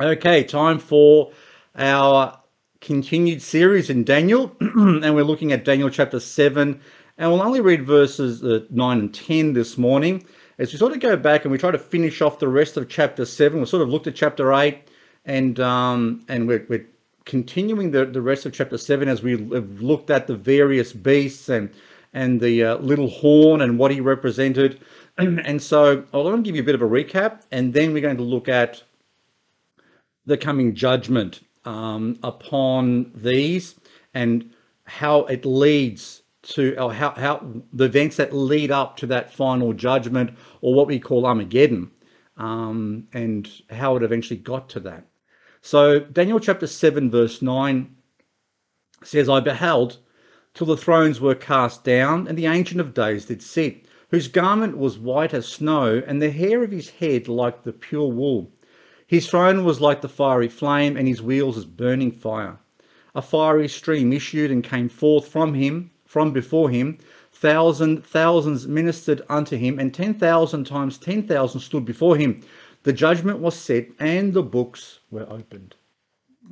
Okay, time for our continued series in Daniel, and we're looking at Daniel chapter 7, and we'll only read verses uh, 9 and 10 this morning. As we sort of go back and we try to finish off the rest of chapter 7, we sort of looked at chapter 8, and um, and we're, we're continuing the, the rest of chapter 7 as we have looked at the various beasts and and the uh, little horn and what he represented. And so I'll let me give you a bit of a recap, and then we're going to look at the coming judgment um, upon these and how it leads to or how, how the events that lead up to that final judgment or what we call Armageddon um, and how it eventually got to that. So Daniel chapter 7 verse 9 says, I beheld till the thrones were cast down and the Ancient of Days did sit, whose garment was white as snow and the hair of his head like the pure wool. His throne was like the fiery flame, and his wheels as burning fire. A fiery stream issued and came forth from him, from before him. Thousand thousands ministered unto him, and ten thousand times ten thousand stood before him. The judgment was set, and the books were opened.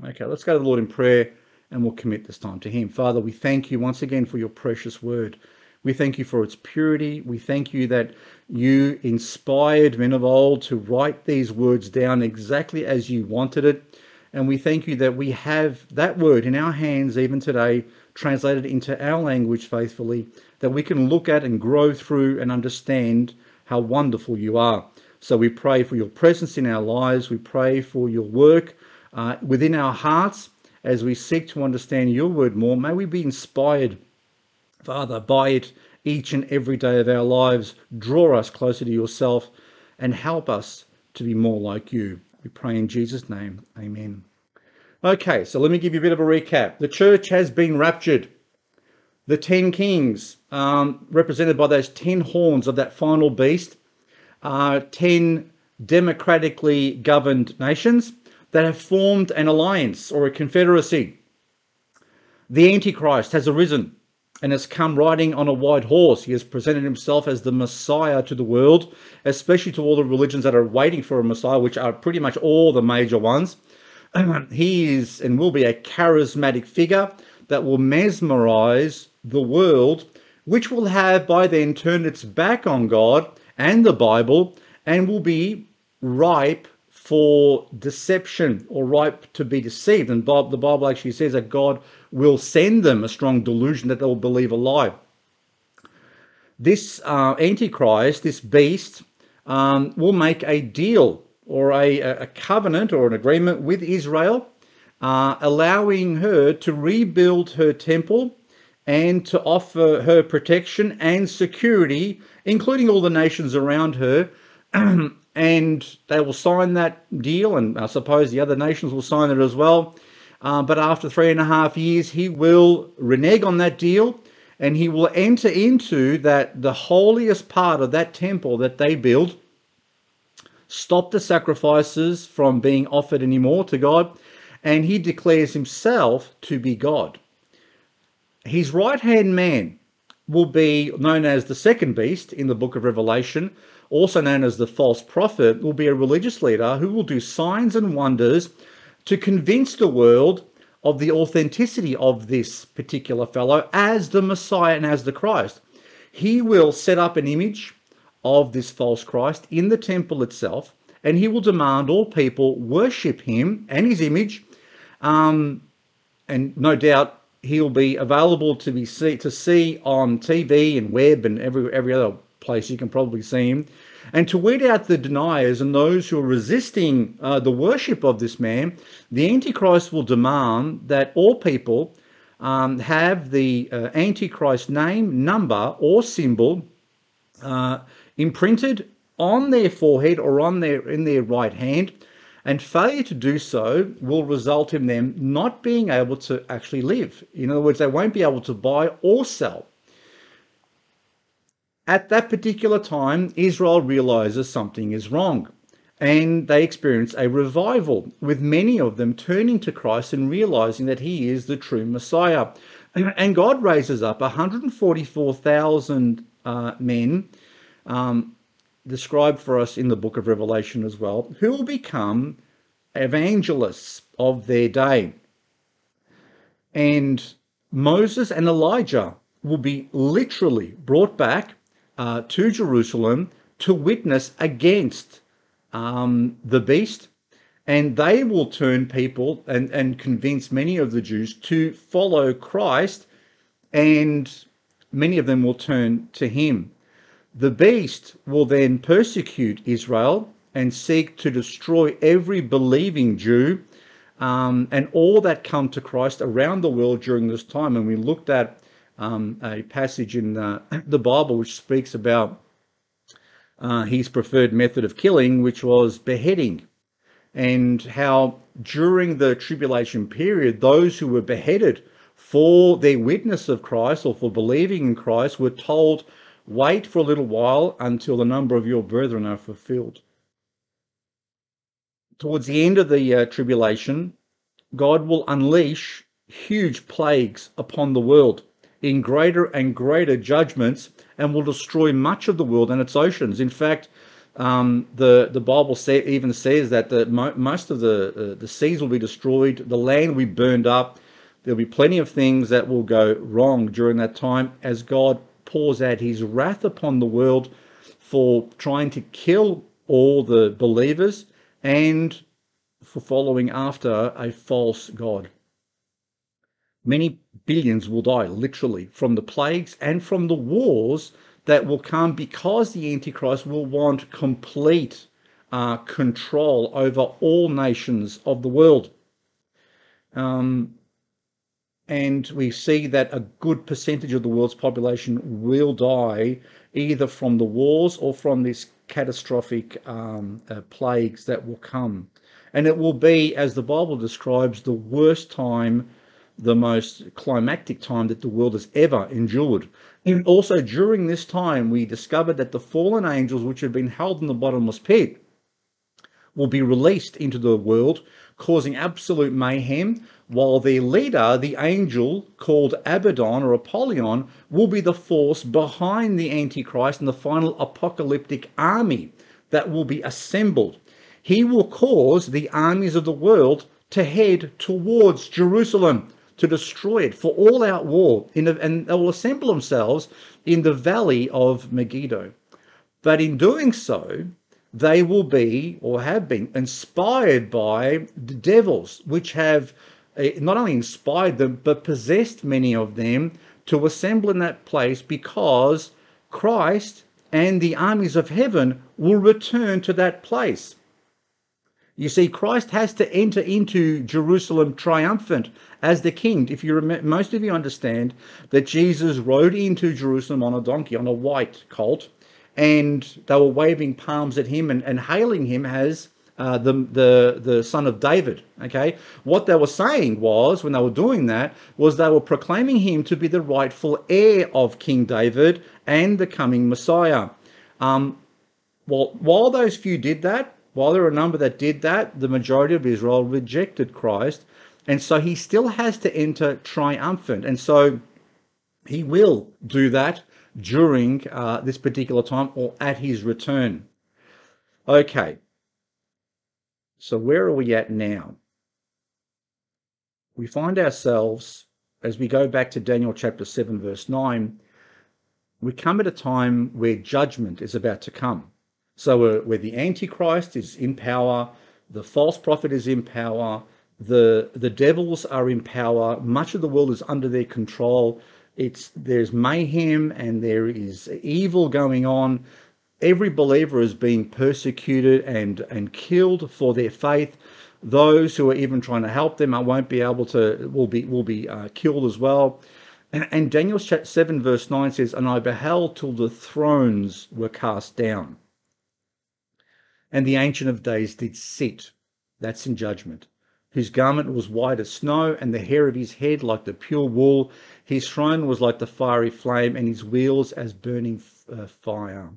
Okay, let's go to the Lord in prayer, and we'll commit this time to Him. Father, we thank you once again for your precious word. We thank you for its purity. We thank you that you inspired men of old to write these words down exactly as you wanted it. And we thank you that we have that word in our hands even today, translated into our language faithfully, that we can look at and grow through and understand how wonderful you are. So we pray for your presence in our lives. We pray for your work uh, within our hearts as we seek to understand your word more. May we be inspired, Father, by it each and every day of our lives. Draw us closer to yourself and help us to be more like you. We pray in Jesus' name. Amen. Okay, so let me give you a bit of a recap. The church has been raptured. The ten kings, um, represented by those ten horns of that final beast, are ten democratically governed nations that have formed an alliance or a confederacy. The Antichrist has arisen and has come riding on a white horse. He has presented himself as the Messiah to the world, especially to all the religions that are waiting for a Messiah, which are pretty much all the major ones. he is and will be a charismatic figure that will mesmerize the world, which will have by then turned its back on God and the Bible and will be ripe for deception or ripe to be deceived. And Bob, the Bible actually says that God will send them a strong delusion that they will believe a lie. This uh, Antichrist, this beast, um, will make a deal or a, a, covenant or an agreement with Israel, uh, allowing her to rebuild her temple and to offer her protection and security, including all the nations around her, and they will sign that deal, and I suppose the other nations will sign it as well. Uh, but after three and a half years, he will renege on that deal, and he will enter into that the holiest part of that temple that they build, stop the sacrifices from being offered anymore to God, and he declares himself to be God. His right hand man will be known as the second beast in the book of Revelation, also known as the false prophet, will be a religious leader who will do signs and wonders to convince the world of the authenticity of this particular fellow as the Messiah and as the Christ. He will set up an image of this false Christ in the temple itself, and he will demand all people worship him and his image. Um, and no doubt he'll be available to be see, to see on TV and web and every every other place you can probably see him. And to weed out the deniers and those who are resisting uh, the worship of this man, the Antichrist will demand that all people um, have the uh, Antichrist name, number, or symbol uh, imprinted on their forehead or on their in their right hand. And failure to do so will result in them not being able to actually live. In other words, they won't be able to buy or sell. At that particular time, Israel realizes something is wrong and they experience a revival, with many of them turning to Christ and realizing that He is the true Messiah. And God raises up 144,000 uh, men, um, described for us in the book of Revelation as well, who will become evangelists of their day. And Moses and Elijah will be literally brought back uh, to Jerusalem to witness against um, the beast, and they will turn people and, and convince many of the Jews to follow Christ, and many of them will turn to him. The beast will then persecute Israel and seek to destroy every believing Jew um, and all that come to Christ around the world during this time. And we looked at um, a passage in uh, the Bible which speaks about uh, his preferred method of killing, which was beheading, and how during the tribulation period, those who were beheaded for their witness of Christ or for believing in Christ were told, Wait for a little while until the number of your brethren are fulfilled. Towards the end of the uh, tribulation, God will unleash huge plagues upon the world in greater and greater judgments and will destroy much of the world and its oceans. In fact, um, the the Bible say, even says that the, most of the uh, the seas will be destroyed, the land will be burned up. There'll be plenty of things that will go wrong during that time as God pours out His wrath upon the world for trying to kill all the believers and for following after a false god. Many billions will die, literally, from the plagues and from the wars that will come because the Antichrist will want complete uh, control over all nations of the world. Um, and we see that a good percentage of the world's population will die either from the wars or from these catastrophic um, uh, plagues that will come. And it will be, as the Bible describes, the worst time the most climactic time that the world has ever endured. And also during this time, we discovered that the fallen angels, which had been held in the bottomless pit, will be released into the world, causing absolute mayhem, while their leader, the angel called Abaddon or Apollyon, will be the force behind the Antichrist and the final apocalyptic army that will be assembled. He will cause the armies of the world to head towards Jerusalem to destroy it for all out war, the, and they will assemble themselves in the valley of Megiddo. But in doing so, they will be or have been inspired by the devils, which have eh, not only inspired them, but possessed many of them to assemble in that place because Christ and the armies of heaven will return to that place. You see, Christ has to enter into Jerusalem triumphant as the king. If you remember, most of you understand that Jesus rode into Jerusalem on a donkey, on a white colt, and they were waving palms at him and, and hailing him as uh, the, the, the son of David. Okay. What they were saying was, when they were doing that, was they were proclaiming him to be the rightful heir of King David and the coming Messiah. Um, well, while those few did that, while there are a number that did that, the majority of Israel rejected Christ. And so he still has to enter triumphant. And so he will do that during uh, this particular time or at his return. Okay. So where are we at now? We find ourselves, as we go back to Daniel chapter 7, verse 9, we come at a time where judgment is about to come. So where the Antichrist is in power, the false prophet is in power, the the devils are in power, much of the world is under their control. It's there's mayhem and there is evil going on. Every believer is being persecuted and and killed for their faith. Those who are even trying to help them I won't be able to will be will be uh, killed as well. And, and Daniel 7 verse 9 says, And I beheld till the thrones were cast down and the Ancient of Days did sit, that's in judgment, whose garment was white as snow, and the hair of his head like the pure wool. His throne was like the fiery flame, and his wheels as burning uh, fire.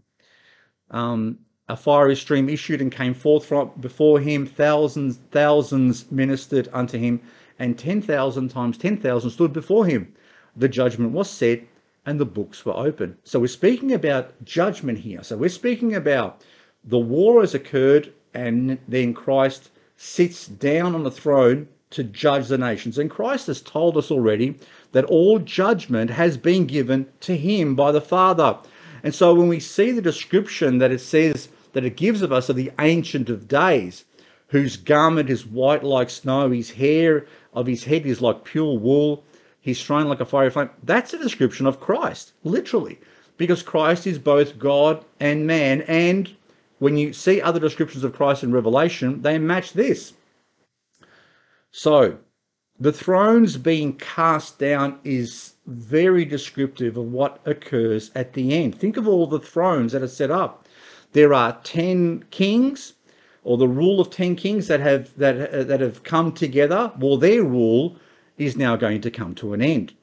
Um, a fiery stream issued and came forth from before him. Thousands, thousands ministered unto him, and ten thousand times ten thousand stood before him. The judgment was set, and the books were opened. So we're speaking about judgment here. So we're speaking about the war has occurred, and then Christ sits down on the throne to judge the nations. And Christ has told us already that all judgment has been given to him by the Father. And so when we see the description that it says that it gives of us of the Ancient of Days, whose garment is white like snow, his hair of his head is like pure wool, he's throne like a fiery flame, that's a description of Christ, literally, because Christ is both God and man. And when you see other descriptions of Christ in Revelation, they match this. So, the thrones being cast down is very descriptive of what occurs at the end. Think of all the thrones that are set up. There are 10 kings or the rule of 10 kings that have that uh, that have come together. Well, their rule is now going to come to an end.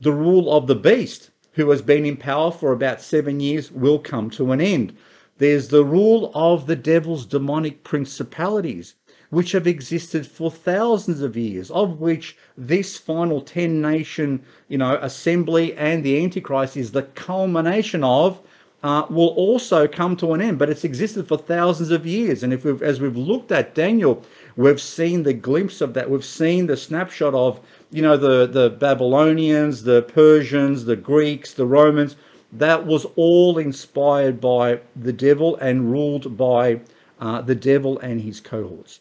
The rule of the beast who has been in power for about 7 years will come to an end. There's the rule of the devil's demonic principalities which have existed for thousands of years, of which this final 10 nation, you know, assembly and the Antichrist is the culmination of, uh, will also come to an end. But it's existed for thousands of years. And if we've, as we've looked at Daniel, we've seen the glimpse of that. We've seen the snapshot of, you know, the, the Babylonians, the Persians, the Greeks, the Romans. That was all inspired by the devil and ruled by uh, the devil and his cohorts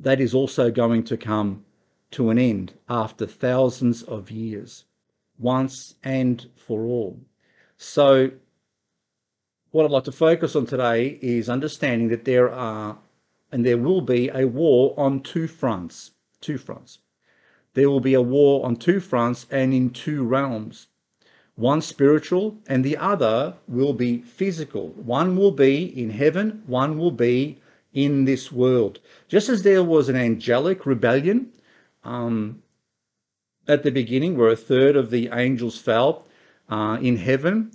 that is also going to come to an end after thousands of years, once and for all. So, what I'd like to focus on today is understanding that there are and there will be a war on two fronts. Two fronts. There will be a war on two fronts and in two realms. One spiritual and the other will be physical. One will be in heaven, one will be in this world. Just as there was an angelic rebellion um, at the beginning, where a third of the angels fell uh, in heaven,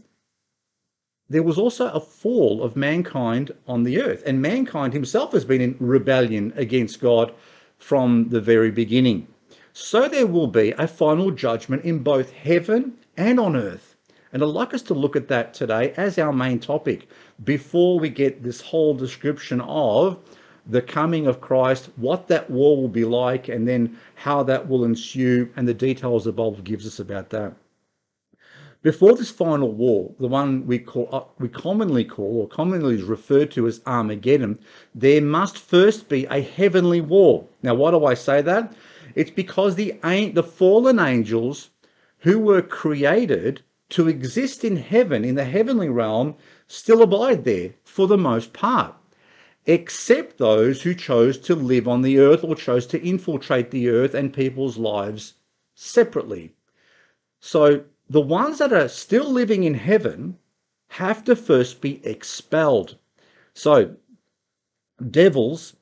there was also a fall of mankind on the earth. And mankind himself has been in rebellion against God from the very beginning. So there will be a final judgment in both heaven and on earth. And I'd like us to look at that today as our main topic before we get this whole description of the coming of Christ, what that war will be like, and then how that will ensue, and the details the Bible gives us about that. Before this final war, the one we call uh, we commonly call or commonly is referred to as Armageddon, there must first be a heavenly war. Now, why do I say that? It's because the the fallen angels who were created to exist in heaven, in the heavenly realm, still abide there for the most part except those who chose to live on the earth or chose to infiltrate the earth and people's lives separately. So the ones that are still living in heaven have to first be expelled. So devils,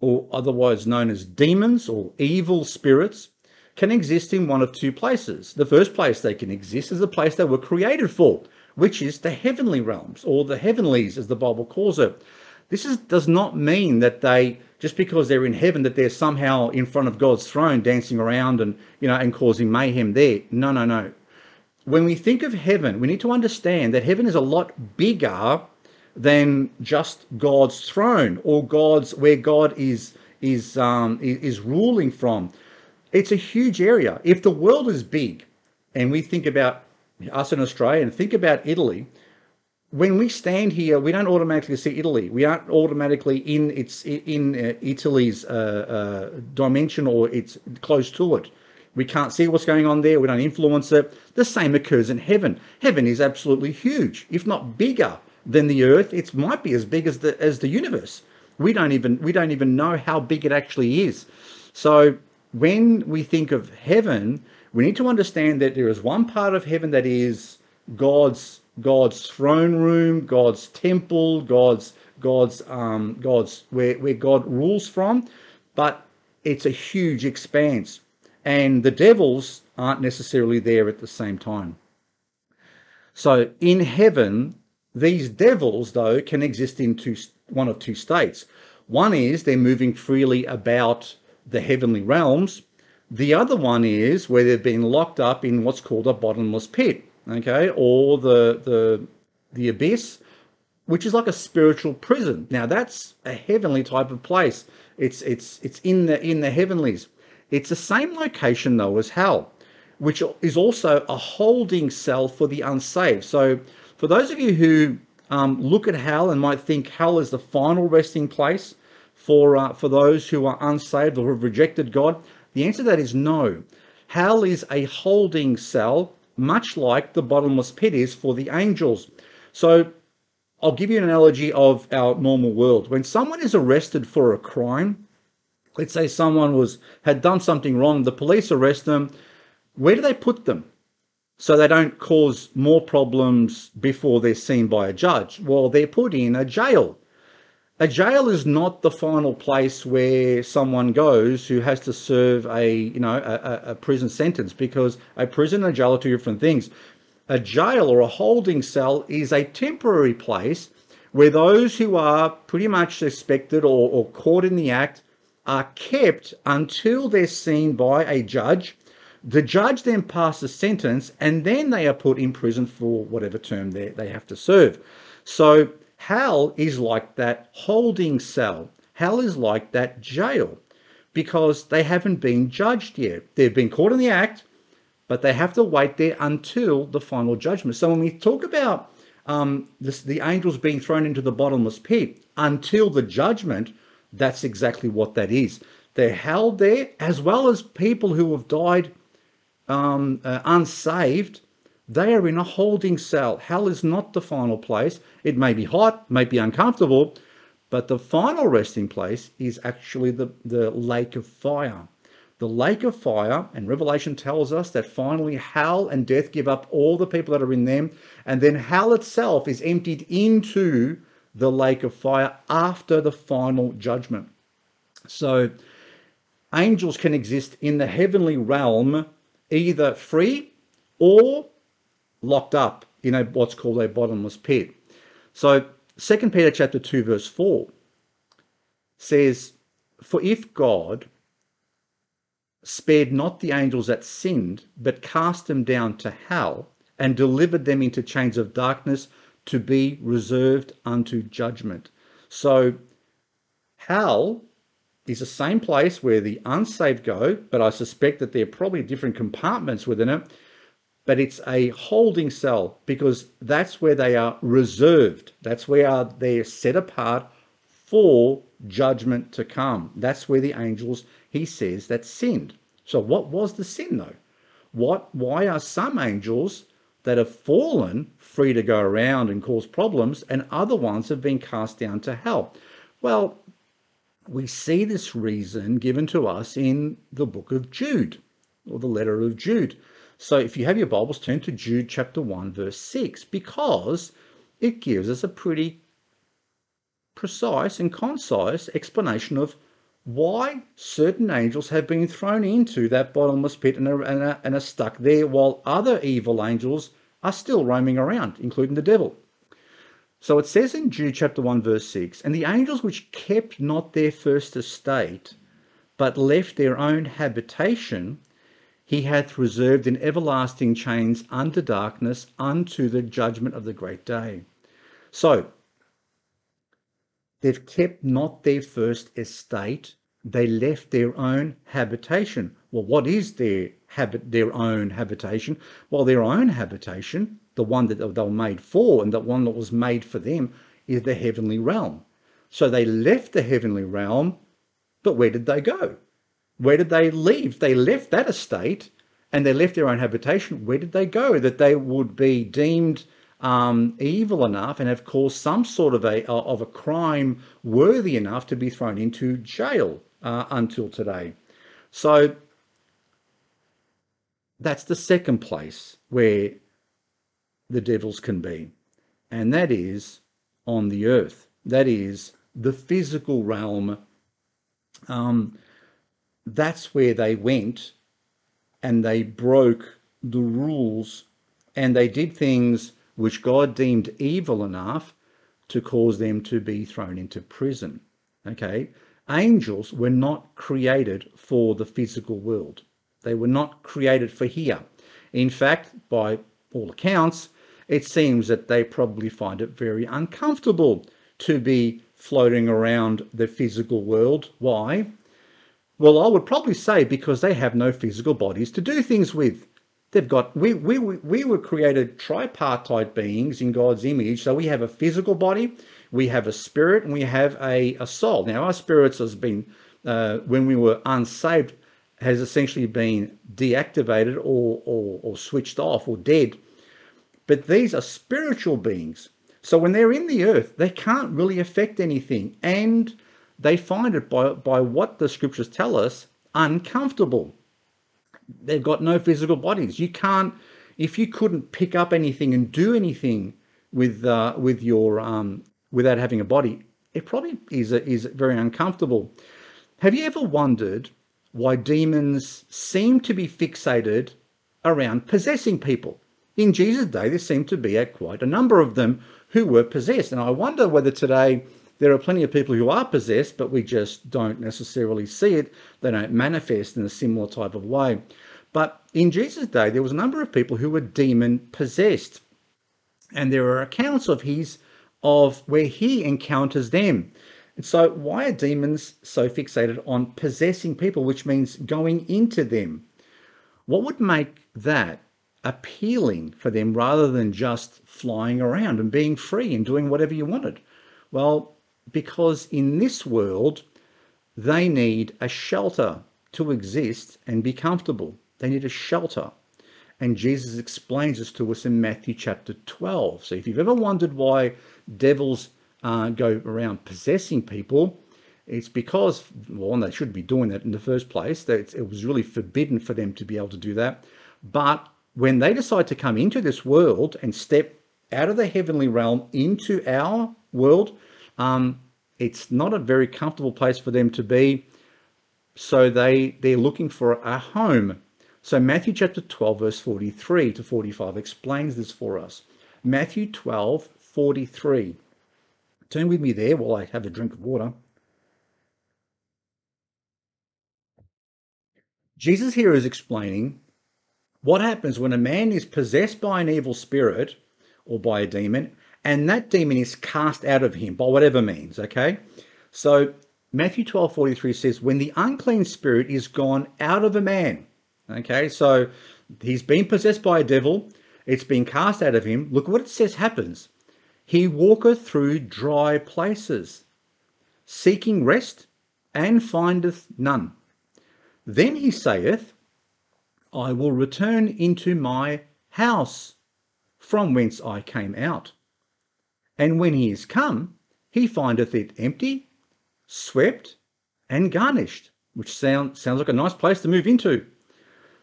or otherwise known as demons or evil spirits, can exist in one of two places. The first place they can exist is the place they were created for, which is the heavenly realms, or the heavenlies, as the Bible calls it. This is, does not mean that they, just because they're in heaven, that they're somehow in front of God's throne dancing around and, you know, and causing mayhem there. No, no, no. When we think of heaven, we need to understand that heaven is a lot bigger than just God's throne or God's where God is is um, is ruling from. It's a huge area. If the world is big, and we think about us in Australia and think about Italy, when we stand here, we don't automatically see Italy. We aren't automatically in its in uh, Italy's uh, uh, dimension or it's close to it. We can't see what's going on there. We don't influence it. The same occurs in heaven. Heaven is absolutely huge, if not bigger than the earth. It might be as big as the as the universe. We don't even we don't even know how big it actually is. So when we think of heaven, we need to understand that there is one part of heaven that is God's God's throne room, God's temple, God's God's um, God's where where God rules from, but it's a huge expanse, and the devils aren't necessarily there at the same time. So in heaven, these devils though can exist in two one of two states. One is they're moving freely about the heavenly realms. The other one is where they've been locked up in what's called a bottomless pit okay, or the the the abyss, which is like a spiritual prison. Now that's a heavenly type of place. It's it's it's in the in the heavenlies. It's the same location though as hell, which is also a holding cell for the unsaved. So for those of you who um, look at hell and might think hell is the final resting place for uh, for those who are unsaved or have rejected God, the answer to that is no. Hell is a holding cell, much like the bottomless pit is for the angels. So I'll give you an analogy of our normal world. When someone is arrested for a crime, let's say someone was had done something wrong, the police arrest them, where do they put them? So they don't cause more problems before they're seen by a judge. Well, they're put in a jail. A jail is not the final place where someone goes who has to serve a, you know, a, a prison sentence because a prison and a jail are two different things. A jail or a holding cell is a temporary place where those who are pretty much suspected or, or caught in the act are kept until they're seen by a judge. The judge then passes sentence and then they are put in prison for whatever term they, they have to serve. So hell is like that holding cell. Hell is like that jail because they haven't been judged yet. They've been caught in the act, but they have to wait there until the final judgment. So when we talk about um, this, the angels being thrown into the bottomless pit until the judgment, that's exactly what that is. They're held there, as well as people who have died um, uh, unsaved. They are in a holding cell. Hell is not the final place. It may be hot, may be uncomfortable, but the final resting place is actually the, the lake of fire the lake of fire, and Revelation tells us that finally hell and death give up all the people that are in them, and then hell itself is emptied into the lake of fire after the final judgment. So, angels can exist in the heavenly realm either free or locked up in a what's called a bottomless pit. So, 2 Peter chapter 2 verse 4 says, "For if God spared not the angels that sinned, but cast them down to hell, and delivered them into chains of darkness to be reserved unto judgment. So, hell is the same place where the unsaved go, but I suspect that there are probably different compartments within it. But it's a holding cell because that's where they are reserved. That's where they're set apart for judgment to come. That's where the angels he says that sinned. So what was the sin though? What why are some angels that have fallen free to go around and cause problems and other ones have been cast down to hell? Well, we see this reason given to us in the book of Jude or the letter of Jude. So if you have your Bibles, turn to Jude chapter 1, verse 6, because it gives us a pretty precise and concise explanation of why certain angels have been thrown into that bottomless pit and are, and, are, and are stuck there while other evil angels are still roaming around, including the devil. So it says in Jude chapter 1, verse 6 And the angels which kept not their first estate, but left their own habitation, he hath reserved in everlasting chains under darkness unto the judgment of the great day. So They've kept not their first estate, they left their own habitation. Well, what is their habit, their own habitation? Well, their own habitation, the one that they were made for and the one that was made for them, is the heavenly realm. So they left the heavenly realm, but where did they go? Where did they leave? They left that estate and they left their own habitation. Where did they go? That they would be deemed um, evil enough and have caused some sort of a of a crime worthy enough to be thrown into jail uh, until today. So that's the second place where the devils can be, and that is on the earth. That is the physical realm. Um, that's where they went and they broke the rules and they did things which God deemed evil enough to cause them to be thrown into prison. Okay? Angels were not created for the physical world. They were not created for here. In fact, by all accounts, it seems that they probably find it very uncomfortable to be floating around the physical world. Why? Well, I would probably say because they have no physical bodies to do things with. They've got we we we were created tripartite beings in God's image, so we have a physical body, we have a spirit, and we have a, a soul. Now, our spirits has been uh, when we were unsaved has essentially been deactivated or, or or switched off or dead. But these are spiritual beings. So when they're in the earth, they can't really affect anything. And they find it by, by what the scriptures tell us uncomfortable. They've got no physical bodies. You can't, if you couldn't pick up anything and do anything with uh, with your um, without having a body, it probably is a, is very uncomfortable. Have you ever wondered why demons seem to be fixated around possessing people? In Jesus' day, there seemed to be a, quite a number of them who were possessed, and I wonder whether today there are plenty of people who are possessed, but we just don't necessarily see it. They don't manifest in a similar type of way. But in Jesus' day, there was a number of people who were demon possessed. And there are accounts of his of where he encounters them. And so why are demons so fixated on possessing people, which means going into them? What would make that appealing for them rather than just flying around and being free and doing whatever you wanted? Well, because in this world, they need a shelter to exist and be comfortable. They need a shelter. And Jesus explains this to us in Matthew chapter 12. So if you've ever wondered why devils uh, go around possessing people, it's because, well, they shouldn't be doing that in the first place. It was really forbidden for them to be able to do that. But when they decide to come into this world and step out of the heavenly realm into our world, um, it's not a very comfortable place for them to be. So they, they're looking for a home. So Matthew chapter 12, verse 43 to 45 explains this for us. Matthew 12, 43. Turn with me there while I have a drink of water. Jesus here is explaining what happens when a man is possessed by an evil spirit or by a demon and that demon is cast out of him by whatever means, okay? So Matthew 12 43 says, When the unclean spirit is gone out of a man, okay? So he's been possessed by a devil, it's been cast out of him. Look what it says happens. He walketh through dry places, seeking rest, and findeth none. Then he saith, I will return into my house from whence I came out. And when he is come, he findeth it empty, swept, and garnished, which sound, sounds like a nice place to move into.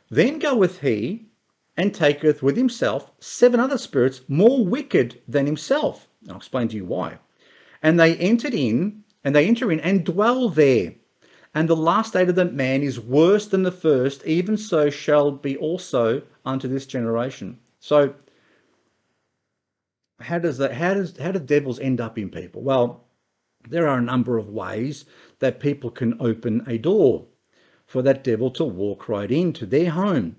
Then goeth he and taketh with himself seven other spirits more wicked than himself. I'll explain to you why. And they entered in, and they enter in and dwell there. And the last state of the man is worse than the first, even so shall be also unto this generation. So how does that how does how do devils end up in people? Well, there are a number of ways that people can open a door for that devil to walk right into their home.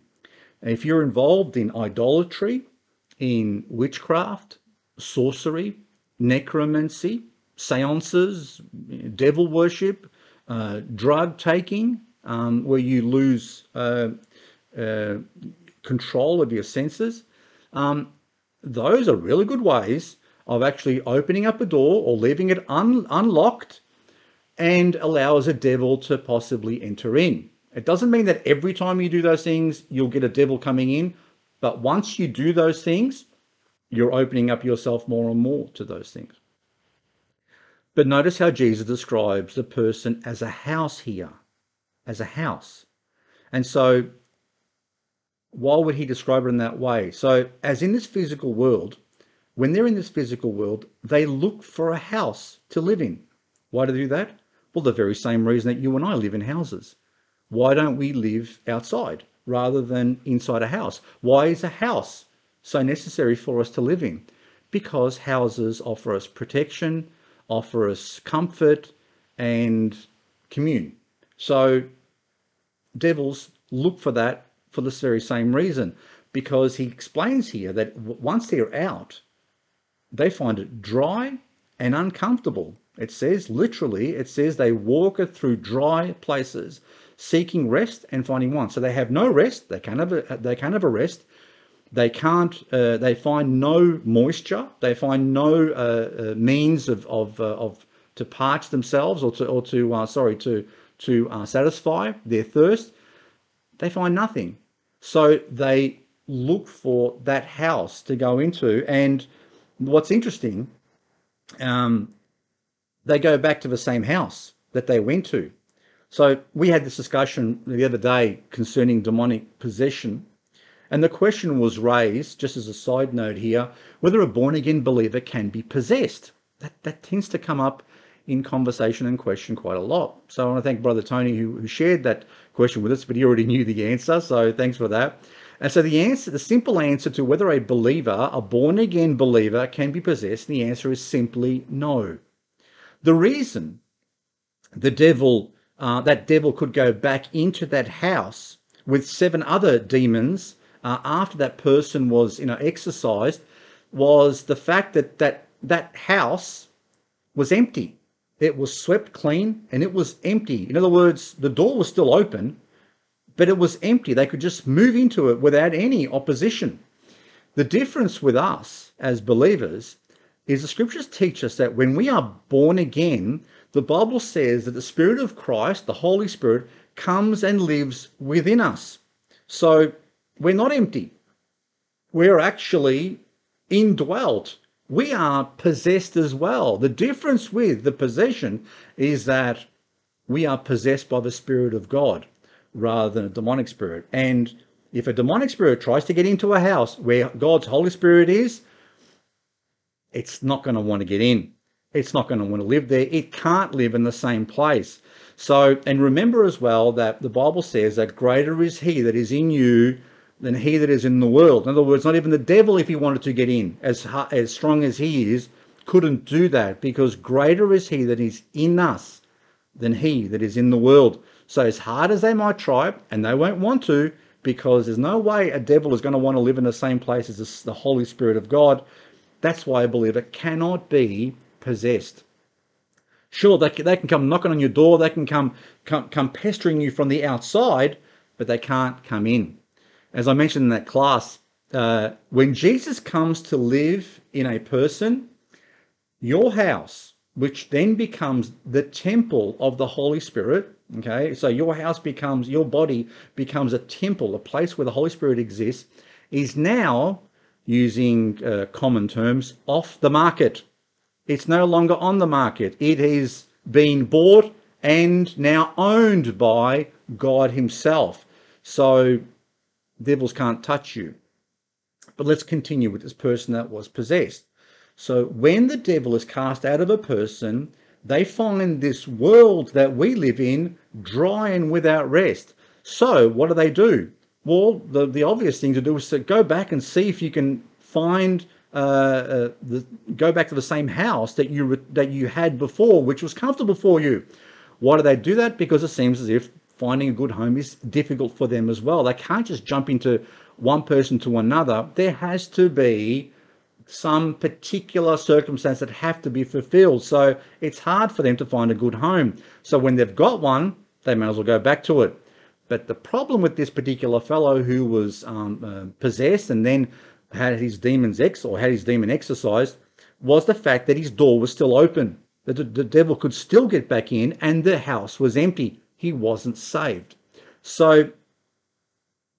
If you're involved in idolatry, in witchcraft, sorcery, necromancy, seances, devil worship, uh, drug taking, um, where you lose uh, uh, control of your senses, um, those are really good ways of actually opening up a door or leaving it un unlocked and allows a devil to possibly enter in. It doesn't mean that every time you do those things, you'll get a devil coming in. But once you do those things, you're opening up yourself more and more to those things. But notice how Jesus describes the person as a house here, as a house. And so why would he describe it in that way? So, as in this physical world, when they're in this physical world, they look for a house to live in. Why do they do that? Well, the very same reason that you and I live in houses. Why don't we live outside rather than inside a house? Why is a house so necessary for us to live in? Because houses offer us protection, offer us comfort, and commune. So, devils look for that for this very same reason, because he explains here that once they're out, they find it dry and uncomfortable. It says literally, it says they walk through dry places, seeking rest and finding one. So they have no rest. They can't have a, they can't have a rest. They can't. Uh, they find no moisture. They find no uh, uh, means of of, uh, of to parch themselves or to or to uh, sorry to to uh, satisfy their thirst. They find nothing. So they look for that house to go into. And what's interesting, um, they go back to the same house that they went to. So we had this discussion the other day concerning demonic possession and the question was raised, just as a side note here, whether a born again believer can be possessed. That, that tends to come up in conversation and question quite a lot. So I want to thank Brother Tony who, who shared that question with us, but he already knew the answer. So thanks for that. And so the answer, the simple answer to whether a believer, a born again believer, can be possessed, the answer is simply no. The reason the devil, uh, that devil could go back into that house with seven other demons uh, after that person was you know exorcised was the fact that that that house was empty. It was swept clean and it was empty. In other words, the door was still open, but it was empty. They could just move into it without any opposition. The difference with us as believers is the scriptures teach us that when we are born again, the Bible says that the Spirit of Christ, the Holy Spirit, comes and lives within us. So we're not empty. We're actually indwelt. We are possessed as well. The difference with the possession is that we are possessed by the Spirit of God rather than a demonic spirit. And if a demonic spirit tries to get into a house where God's Holy Spirit is, it's not going to want to get in. It's not going to want to live there. It can't live in the same place. So, and remember as well that the Bible says that greater is He that is in you than he that is in the world. In other words, not even the devil, if he wanted to get in, as, as strong as he is, couldn't do that because greater is he that is in us than he that is in the world. So, as hard as they might try, and they won't want to, because there's no way a devil is going to want to live in the same place as the Holy Spirit of God. That's why a believer cannot be possessed. Sure, they they can come knocking on your door, they can come, come, come pestering you from the outside, but they can't come in as I mentioned in that class, uh, when Jesus comes to live in a person, your house, which then becomes the temple of the Holy Spirit, okay, so your house becomes, your body becomes a temple, a place where the Holy Spirit exists, is now, using uh, common terms, off the market. It's no longer on the market. It is being bought and now owned by God Himself. So devils can't touch you. But let's continue with this person that was possessed. So when the devil is cast out of a person, they find this world that we live in dry and without rest. So what do they do? Well, the, the obvious thing to do is to go back and see if you can find uh, uh, the, go back to the same house that you that you had before, which was comfortable for you. Why do they do that? Because it seems as if finding a good home is difficult for them as well. They can't just jump into one person to another. There has to be some particular circumstance that have to be fulfilled. So it's hard for them to find a good home. So when they've got one, they may as well go back to it. But the problem with this particular fellow who was um, uh, possessed and then had his demons ex or had his demon exorcised was the fact that his door was still open. That the, the devil could still get back in and the house was empty he wasn't saved. So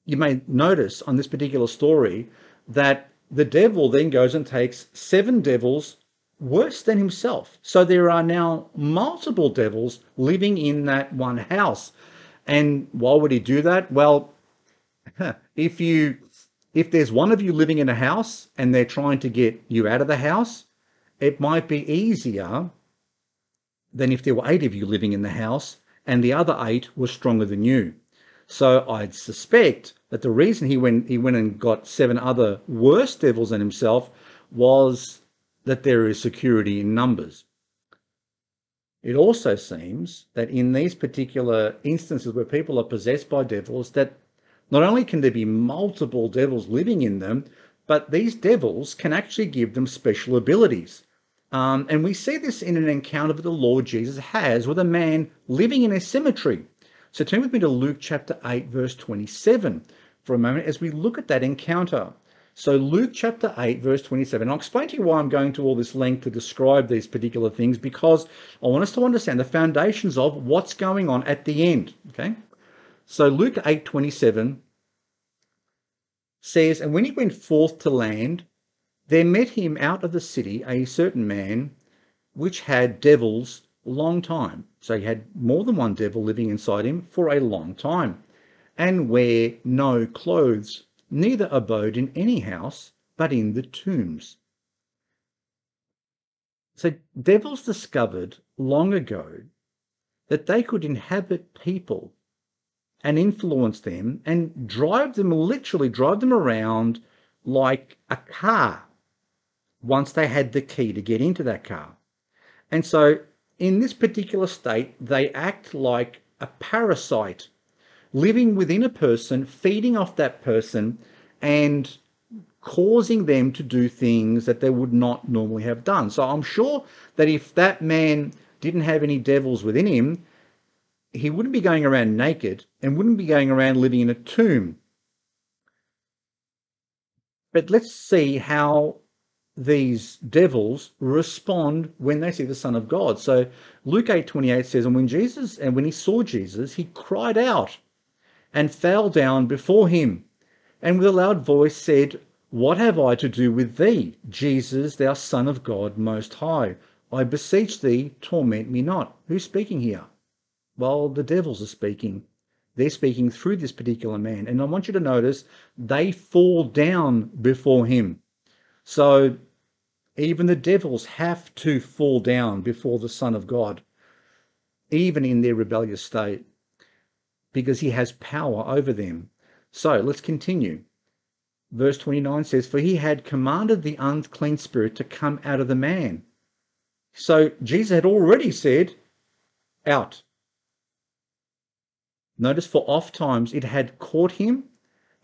you may notice on this particular story that the devil then goes and takes seven devils worse than himself. So there are now multiple devils living in that one house. And why would he do that? Well, if you if there's one of you living in a house and they're trying to get you out of the house, it might be easier than if there were eight of you living in the house and the other eight were stronger than you. So I'd suspect that the reason he went he went and got seven other worse devils than himself was that there is security in numbers. It also seems that in these particular instances where people are possessed by devils, that not only can there be multiple devils living in them, but these devils can actually give them special abilities. Um, and we see this in an encounter that the Lord Jesus has with a man living in a cemetery. So turn with me to Luke chapter 8, verse 27 for a moment as we look at that encounter. So Luke chapter 8, verse 27. I'll explain to you why I'm going to all this length to describe these particular things because I want us to understand the foundations of what's going on at the end. Okay. So Luke 8, 27 says, And when he went forth to land, there met him out of the city a certain man which had devils long time. So he had more than one devil living inside him for a long time, and wear no clothes, neither abode in any house, but in the tombs. So devils discovered long ago that they could inhabit people and influence them and drive them, literally drive them around like a car once they had the key to get into that car. And so in this particular state, they act like a parasite living within a person, feeding off that person, and causing them to do things that they would not normally have done. So I'm sure that if that man didn't have any devils within him, he wouldn't be going around naked and wouldn't be going around living in a tomb. But let's see how these devils respond when they see the Son of God. So Luke 8 28 says, And when Jesus and when he saw Jesus, he cried out and fell down before him, and with a loud voice said, What have I to do with thee, Jesus, thou Son of God most high? I beseech thee, torment me not. Who's speaking here? Well, the devils are speaking. They're speaking through this particular man. And I want you to notice they fall down before him. So even the devils have to fall down before the Son of God, even in their rebellious state, because he has power over them. So let's continue. Verse 29 says, For he had commanded the unclean spirit to come out of the man. So Jesus had already said, Out. Notice for oft times it had caught him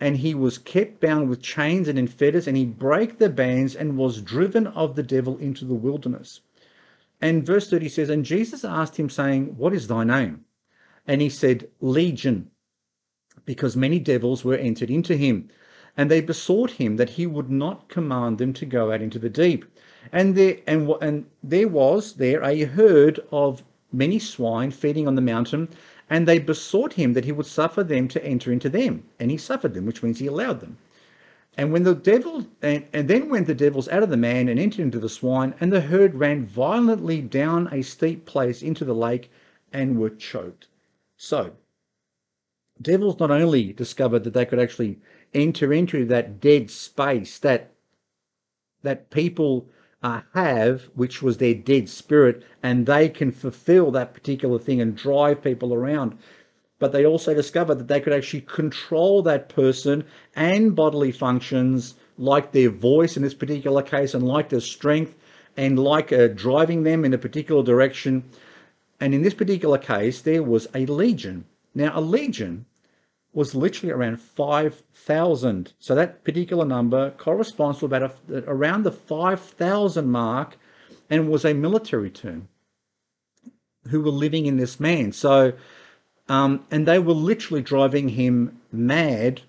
and he was kept bound with chains and in fetters, and he brake the bands and was driven of the devil into the wilderness. And verse 30 says, And Jesus asked him, saying, What is thy name? And he said, Legion, because many devils were entered into him. And they besought him that he would not command them to go out into the deep. And there, and, and there was there a herd of many swine feeding on the mountain, and they besought him that he would suffer them to enter into them. And he suffered them, which means he allowed them. And when the devil and, and then went the devils out of the man and entered into the swine, and the herd ran violently down a steep place into the lake and were choked. So devils not only discovered that they could actually enter into that dead space that that people uh, have, which was their dead spirit, and they can fulfill that particular thing and drive people around. But they also discovered that they could actually control that person and bodily functions, like their voice in this particular case, and like their strength, and like uh, driving them in a particular direction. And in this particular case, there was a legion. Now, a legion was literally around 5,000. So that particular number corresponds to about a, around the 5,000 mark and was a military term who were living in this man. So, um, and they were literally driving him mad,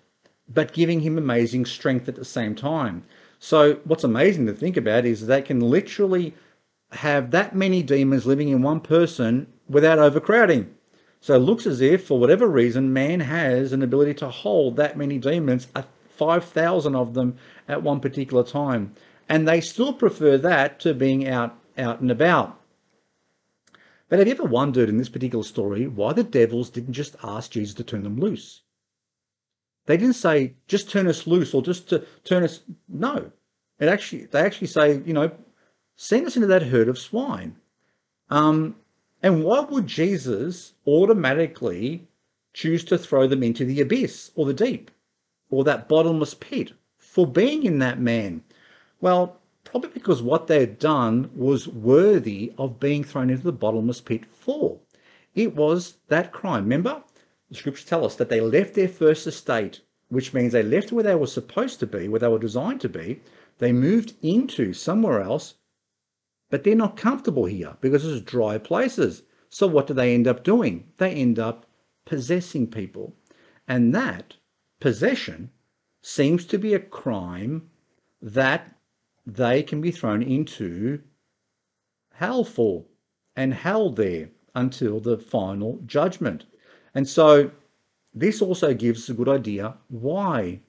but giving him amazing strength at the same time. So, what's amazing to think about is they can literally have that many demons living in one person without overcrowding. So it looks as if, for whatever reason, man has an ability to hold that many demons, 5,000 of them at one particular time. And they still prefer that to being out, out and about. But have you ever wondered in this particular story why the devils didn't just ask Jesus to turn them loose? They didn't say, just turn us loose or just to turn us. No. It actually, they actually say, you know, send us into that herd of swine. Um, and why would Jesus automatically choose to throw them into the abyss or the deep or that bottomless pit for being in that man? Well, probably because what they had done was worthy of being thrown into the bottomless pit for. It was that crime. Remember, the scriptures tell us that they left their first estate, which means they left where they were supposed to be, where they were designed to be. They moved into somewhere else but they're not comfortable here because it's dry places. So what do they end up doing? They end up possessing people. And that possession seems to be a crime that they can be thrown into hell for and held there until the final judgment. And so this also gives a good idea why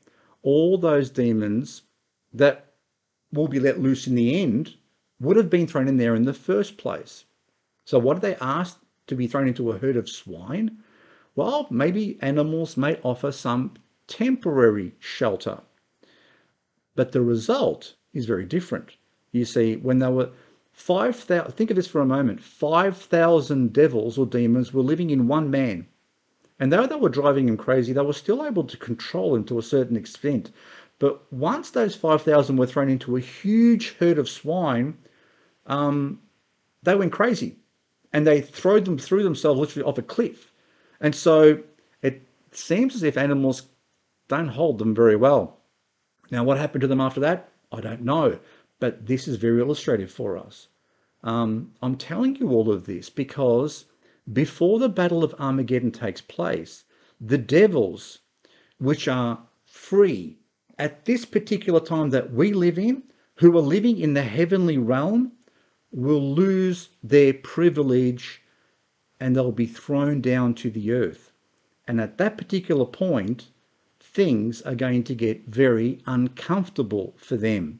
all those demons that will be let loose in the end would have been thrown in there in the first place. So what are they asked to be thrown into a herd of swine? Well, maybe animals may offer some temporary shelter. But the result is very different. You see, when they were 5,000, think of this for a moment 5,000 devils or demons were living in one man. And though they were driving him crazy, they were still able to control him to a certain extent. But once those 5,000 were thrown into a huge herd of swine, um, they went crazy and they threw them threw themselves literally off a cliff. And so it seems as if animals don't hold them very well. Now, what happened to them after that? I don't know, but this is very illustrative for us. Um, I'm telling you all of this because before the Battle of Armageddon takes place, the devils, which are free at this particular time that we live in, who are living in the heavenly realm, will lose their privilege and they'll be thrown down to the earth. And at that particular point, things are going to get very uncomfortable for them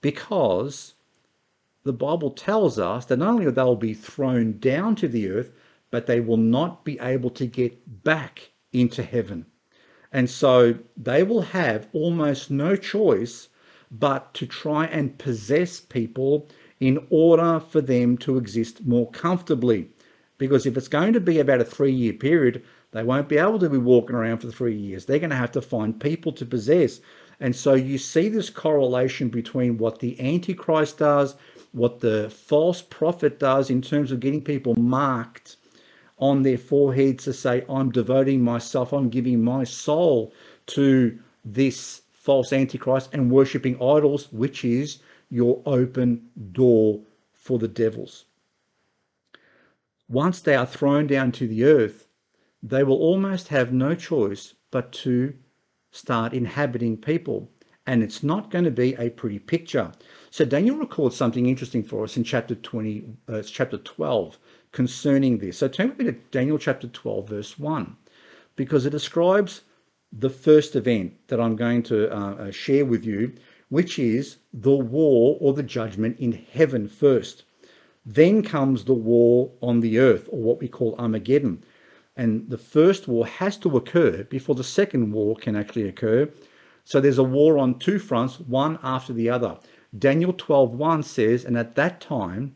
because the Bible tells us that not only will they'll be thrown down to the earth, but they will not be able to get back into heaven. And so they will have almost no choice but to try and possess people in order for them to exist more comfortably. Because if it's going to be about a three year period, they won't be able to be walking around for three years. They're going to have to find people to possess. And so you see this correlation between what the Antichrist does, what the false prophet does in terms of getting people marked on their foreheads to say, I'm devoting myself, I'm giving my soul to this false Antichrist and worshipping idols, which is your open door for the devils. Once they are thrown down to the earth, they will almost have no choice but to start inhabiting people. And it's not going to be a pretty picture. So Daniel records something interesting for us in chapter 20, uh, chapter 12 concerning this. So turn with me to Daniel chapter 12, verse 1, because it describes the first event that I'm going to uh, uh, share with you, which is the war or the judgment in heaven first. Then comes the war on the earth, or what we call Armageddon. And the first war has to occur before the second war can actually occur. So there's a war on two fronts, one after the other. Daniel 12:1 says, And at that time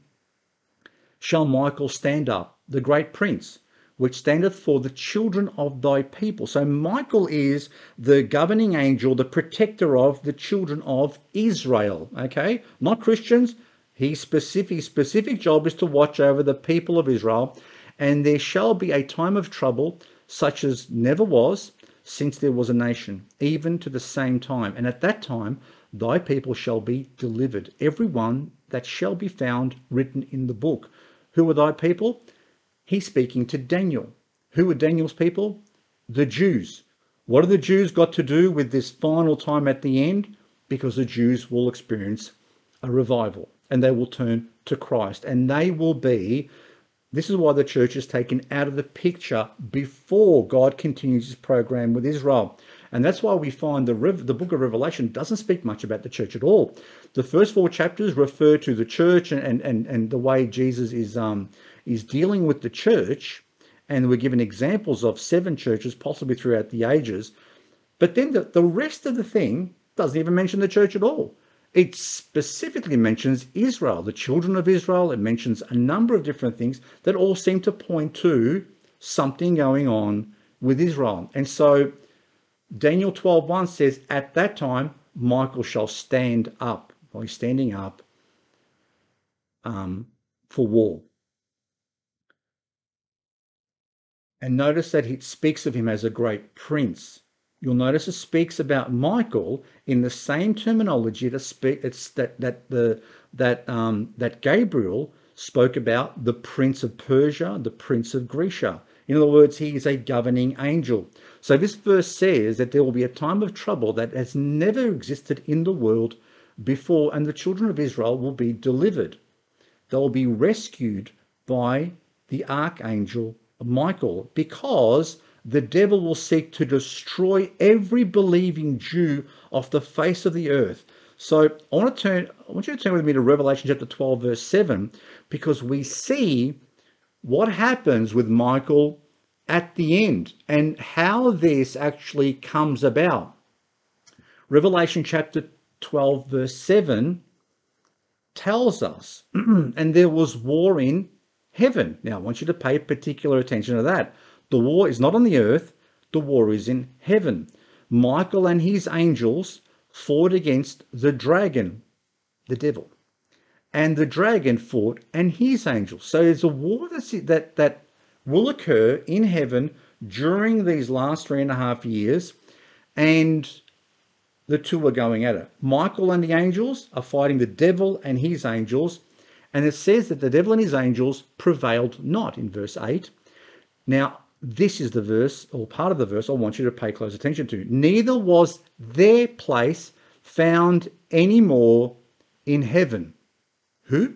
shall Michael stand up, the great prince, which standeth for the children of thy people. So Michael is the governing angel, the protector of the children of Israel. Okay, not Christians. His specific specific job is to watch over the people of Israel and there shall be a time of trouble such as never was since there was a nation, even to the same time. And at that time thy people shall be delivered, every one that shall be found written in the book. Who are thy people? He's speaking to Daniel. Who are Daniel's people? The Jews. What have the Jews got to do with this final time at the end? Because the Jews will experience a revival and they will turn to Christ and they will be this is why the church is taken out of the picture before God continues his program with Israel. And that's why we find the, the book of Revelation doesn't speak much about the church at all. The first four chapters refer to the church and, and, and the way Jesus is, um, is dealing with the church. And we're given examples of seven churches, possibly throughout the ages. But then the, the rest of the thing doesn't even mention the church at all. It specifically mentions Israel, the children of Israel. It mentions a number of different things that all seem to point to something going on with Israel. And so Daniel 12:1 says, At that time, Michael shall stand up. Well, he's standing up um, for war. And notice that it speaks of him as a great prince you'll notice it speaks about Michael in the same terminology that, speak, that, that the that um, that Gabriel spoke about the prince of Persia, the prince of Grecia. In other words, he is a governing angel. So this verse says that there will be a time of trouble that has never existed in the world before, and the children of Israel will be delivered. They'll be rescued by the archangel Michael because the devil will seek to destroy every believing Jew off the face of the earth. So I want to turn I want you to turn with me to Revelation chapter 12 verse 7 because we see what happens with Michael at the end and how this actually comes about. Revelation chapter 12 verse 7 tells us and there was war in heaven. Now I want you to pay particular attention to that. The war is not on the earth, the war is in heaven. Michael and his angels fought against the dragon, the devil. And the dragon fought and his angels. So there's a war that, that will occur in heaven during these last three and a half years. And the two are going at it. Michael and the angels are fighting the devil and his angels. And it says that the devil and his angels prevailed not in verse 8. Now, this is the verse or part of the verse I want you to pay close attention to. Neither was their place found any more in heaven. Who?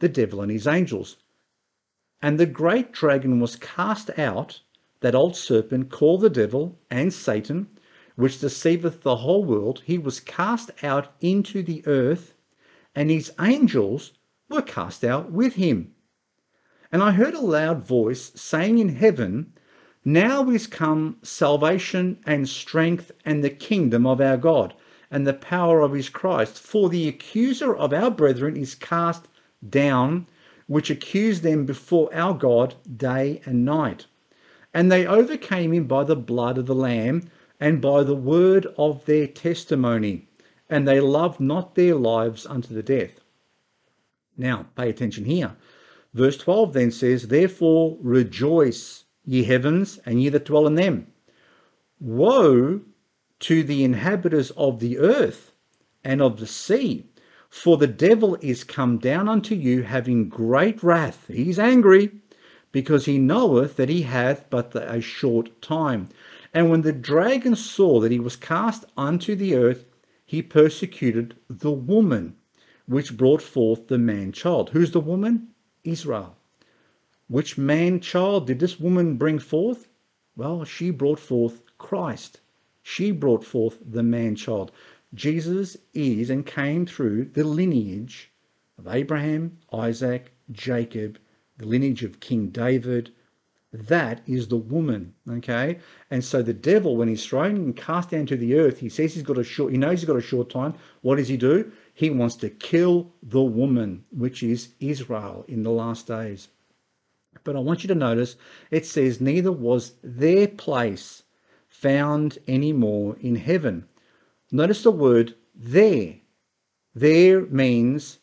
The devil and his angels. And the great dragon was cast out, that old serpent called the devil and Satan, which deceiveth the whole world. He was cast out into the earth, and his angels were cast out with him. And I heard a loud voice saying in heaven, Now is come salvation and strength and the kingdom of our God and the power of his Christ. For the accuser of our brethren is cast down, which accused them before our God day and night. And they overcame him by the blood of the Lamb and by the word of their testimony, and they loved not their lives unto the death. Now, pay attention here. Verse 12 then says, Therefore rejoice, ye heavens, and ye that dwell in them. Woe to the inhabitants of the earth and of the sea, for the devil is come down unto you, having great wrath. He's angry, because he knoweth that he hath but a short time. And when the dragon saw that he was cast unto the earth, he persecuted the woman which brought forth the man child. Who's the woman? Israel. Which man child did this woman bring forth? Well, she brought forth Christ. She brought forth the man child. Jesus is and came through the lineage of Abraham, Isaac, Jacob, the lineage of King David. That is the woman, okay? And so the devil, when he's thrown and cast down to the earth, he says he's got a short, he knows he's got a short time. What does he do? He wants to kill the woman, which is Israel in the last days. But I want you to notice it says, Neither was their place found any more in heaven. Notice the word their. Their means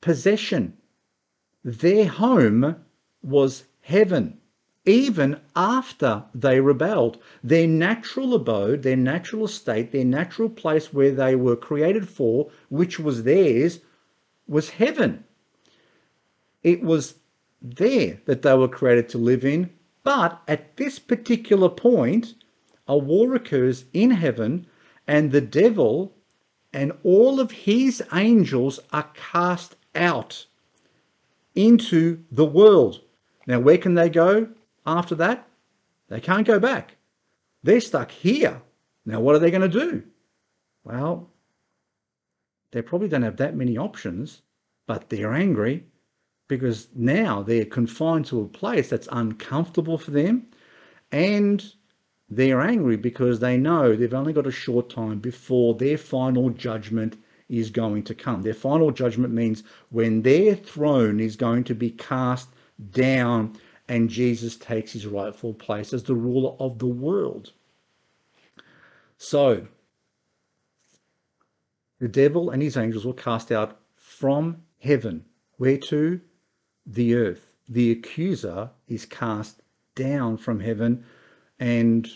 possession. Their home was heaven even after they rebelled. Their natural abode, their natural estate, their natural place where they were created for, which was theirs, was heaven. It was there that they were created to live in. But at this particular point, a war occurs in heaven, and the devil and all of his angels are cast out into the world. Now, where can they go? After that, they can't go back. They're stuck here. Now, what are they going to do? Well, they probably don't have that many options, but they're angry because now they're confined to a place that's uncomfortable for them and they're angry because they know they've only got a short time before their final judgment is going to come. Their final judgment means when their throne is going to be cast down and Jesus takes his rightful place as the ruler of the world. So, the devil and his angels were cast out from heaven. Where to? The earth. The accuser is cast down from heaven. And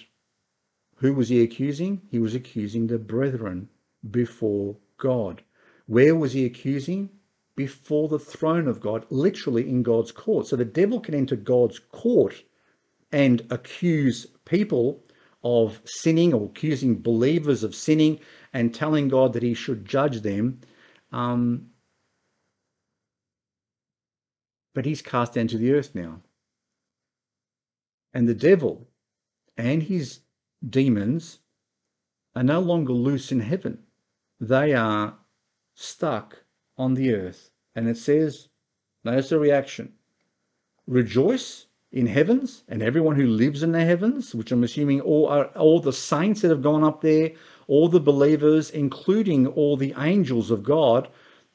who was he accusing? He was accusing the brethren before God. Where was he accusing? Before the throne of God, literally in God's court. So the devil can enter God's court and accuse people of sinning or accusing believers of sinning and telling God that he should judge them. Um, but he's cast down to the earth now. And the devil and his demons are no longer loose in heaven. They are stuck on the earth. And it says, notice the reaction rejoice in heavens and everyone who lives in the heavens, which I'm assuming all are all the saints that have gone up there, all the believers, including all the angels of God.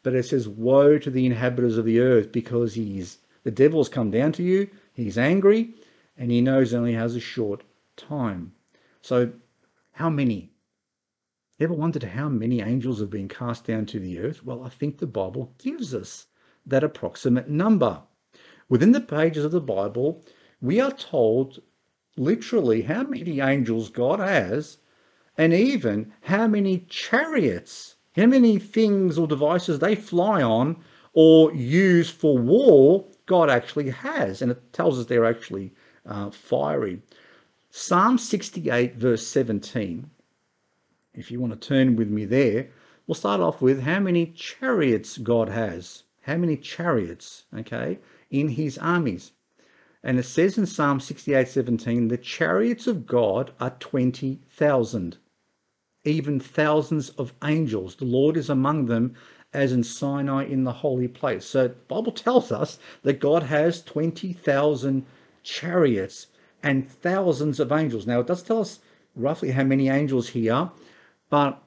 But it says, Woe to the inhabitants of the earth, because he's the devil's come down to you, he's angry, and he knows only has a short time. So how many? Ever wondered how many angels have been cast down to the earth? Well, I think the Bible gives us that approximate number. Within the pages of the Bible, we are told literally how many angels God has and even how many chariots, how many things or devices they fly on or use for war God actually has. And it tells us they're actually uh, fiery. Psalm 68, verse 17. If you want to turn with me there, we'll start off with how many chariots God has. How many chariots, okay? in his armies. And it says in Psalm 68 17, the chariots of God are 20,000, even thousands of angels. The Lord is among them as in Sinai in the holy place. So the Bible tells us that God has 20,000 chariots and thousands of angels. Now, it does tell us roughly how many angels here, but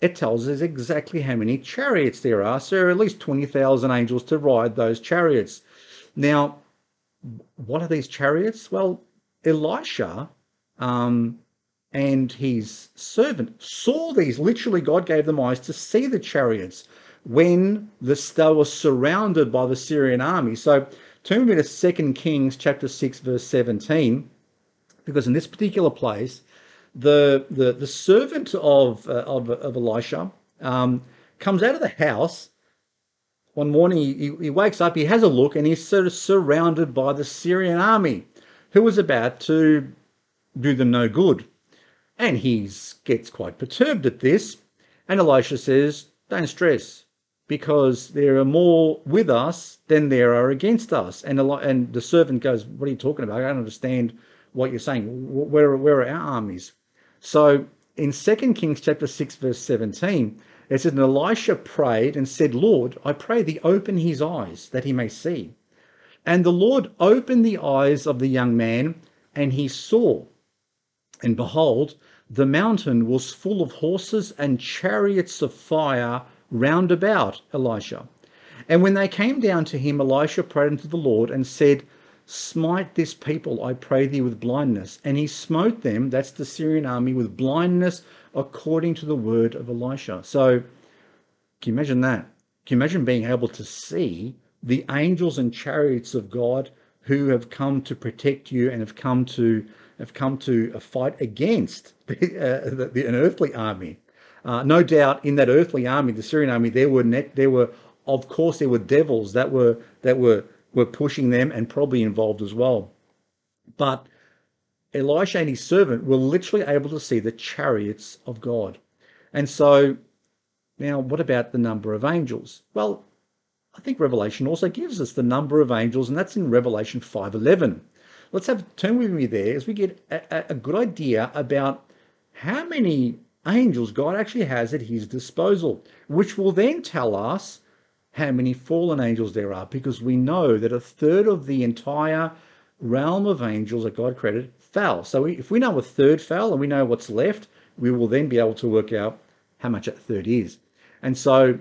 it tells us exactly how many chariots there are. So there are at least 20,000 angels to ride those chariots. Now, what are these chariots? Well, Elisha um, and his servant saw these. Literally, God gave them eyes to see the chariots when the, they were surrounded by the Syrian army. So turn me to 2 Kings chapter 6, verse 17, because in this particular place, the the, the servant of, uh, of, of Elisha um, comes out of the house one morning he, he wakes up, he has a look, and he's sort of surrounded by the Syrian army who was about to do them no good. And he gets quite perturbed at this. And Elisha says, Don't stress, because there are more with us than there are against us. And, and the servant goes, What are you talking about? I don't understand what you're saying. Where, where are our armies? So in 2 Kings chapter 6, verse 17, it says, And Elisha prayed and said, Lord, I pray thee, open his eyes that he may see. And the Lord opened the eyes of the young man, and he saw. And behold, the mountain was full of horses and chariots of fire round about Elisha. And when they came down to him, Elisha prayed unto the Lord and said, Smite this people, I pray thee, with blindness. And he smote them, that's the Syrian army, with blindness according to the word of Elisha. So, can you imagine that? Can you imagine being able to see the angels and chariots of God who have come to protect you and have come to have come to a fight against the, uh, the, the, an earthly army? Uh, no doubt, in that earthly army, the Syrian army, there were net, there were, of course, there were devils that were that were were pushing them and probably involved as well. But Elisha and his servant were literally able to see the chariots of God. And so now what about the number of angels? Well, I think Revelation also gives us the number of angels, and that's in Revelation 5:11. Let's have a turn with me there as we get a, a good idea about how many angels God actually has at his disposal, which will then tell us how many fallen angels there are, because we know that a third of the entire realm of angels that God created fell. So if we know a third fell and we know what's left, we will then be able to work out how much that third is. And so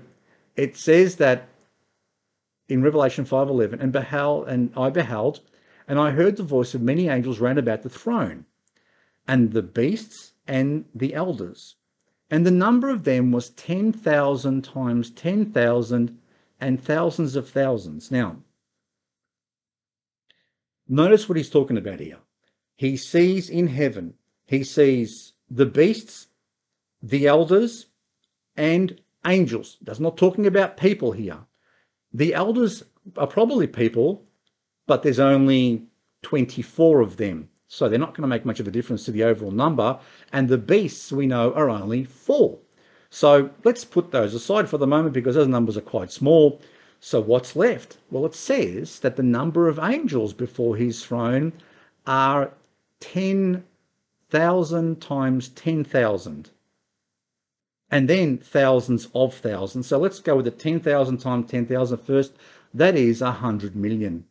it says that in Revelation 5:11, and beheld, and I beheld, and I heard the voice of many angels round about the throne, and the beasts and the elders, and the number of them was ten thousand times ten thousand and thousands of thousands. Now, notice what he's talking about here. He sees in heaven, he sees the beasts, the elders, and angels. That's not talking about people here. The elders are probably people, but there's only 24 of them. So they're not going to make much of a difference to the overall number. And the beasts we know are only four. So let's put those aside for the moment because those numbers are quite small. So what's left? Well, it says that the number of angels before his throne are 10,000 times 10,000. And then thousands of thousands. So let's go with the 10,000 times 10,000 first. That is 100 million.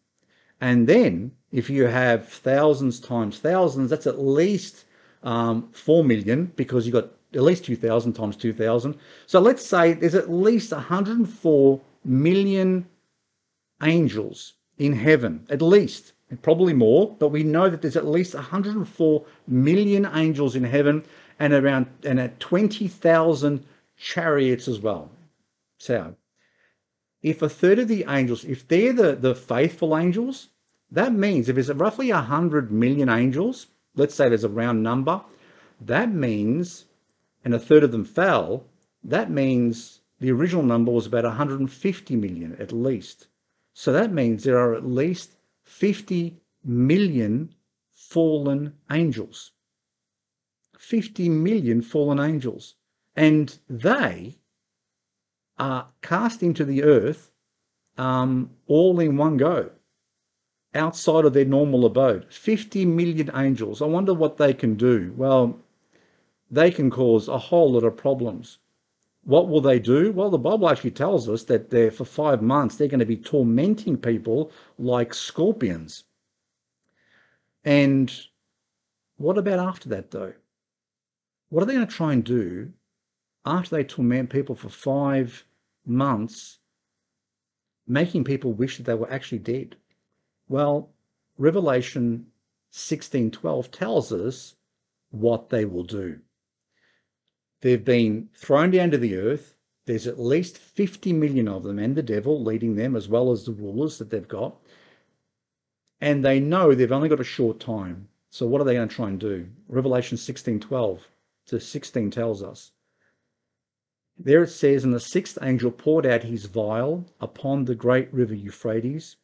And then if you have thousands times thousands, that's at least um, 4 million because you've got at least 2,000 times 2,000. So let's say there's at least 104 million angels in heaven, at least, and probably more, but we know that there's at least 104 million angels in heaven and around and at 20,000 chariots as well. So if a third of the angels, if they're the, the faithful angels, that means if there's roughly 100 million angels, let's say there's a round number, that means, and a third of them fell, that means the original number was about 150 million at least. So that means there are at least 50 million fallen angels. 50 million fallen angels. And they are cast into the earth um, all in one go, outside of their normal abode. 50 million angels. I wonder what they can do. Well, they can cause a whole lot of problems. What will they do? Well, the Bible actually tells us that they're for five months, they're going to be tormenting people like scorpions. And what about after that, though? What are they going to try and do after they torment people for five months, making people wish that they were actually dead? Well, Revelation 16:12 tells us what they will do. They've been thrown down to the earth. There's at least 50 million of them and the devil leading them, as well as the rulers that they've got. And they know they've only got a short time. So what are they going to try and do? Revelation 16:12 to 16 tells us. There it says, And the sixth angel poured out his vial upon the great river Euphrates,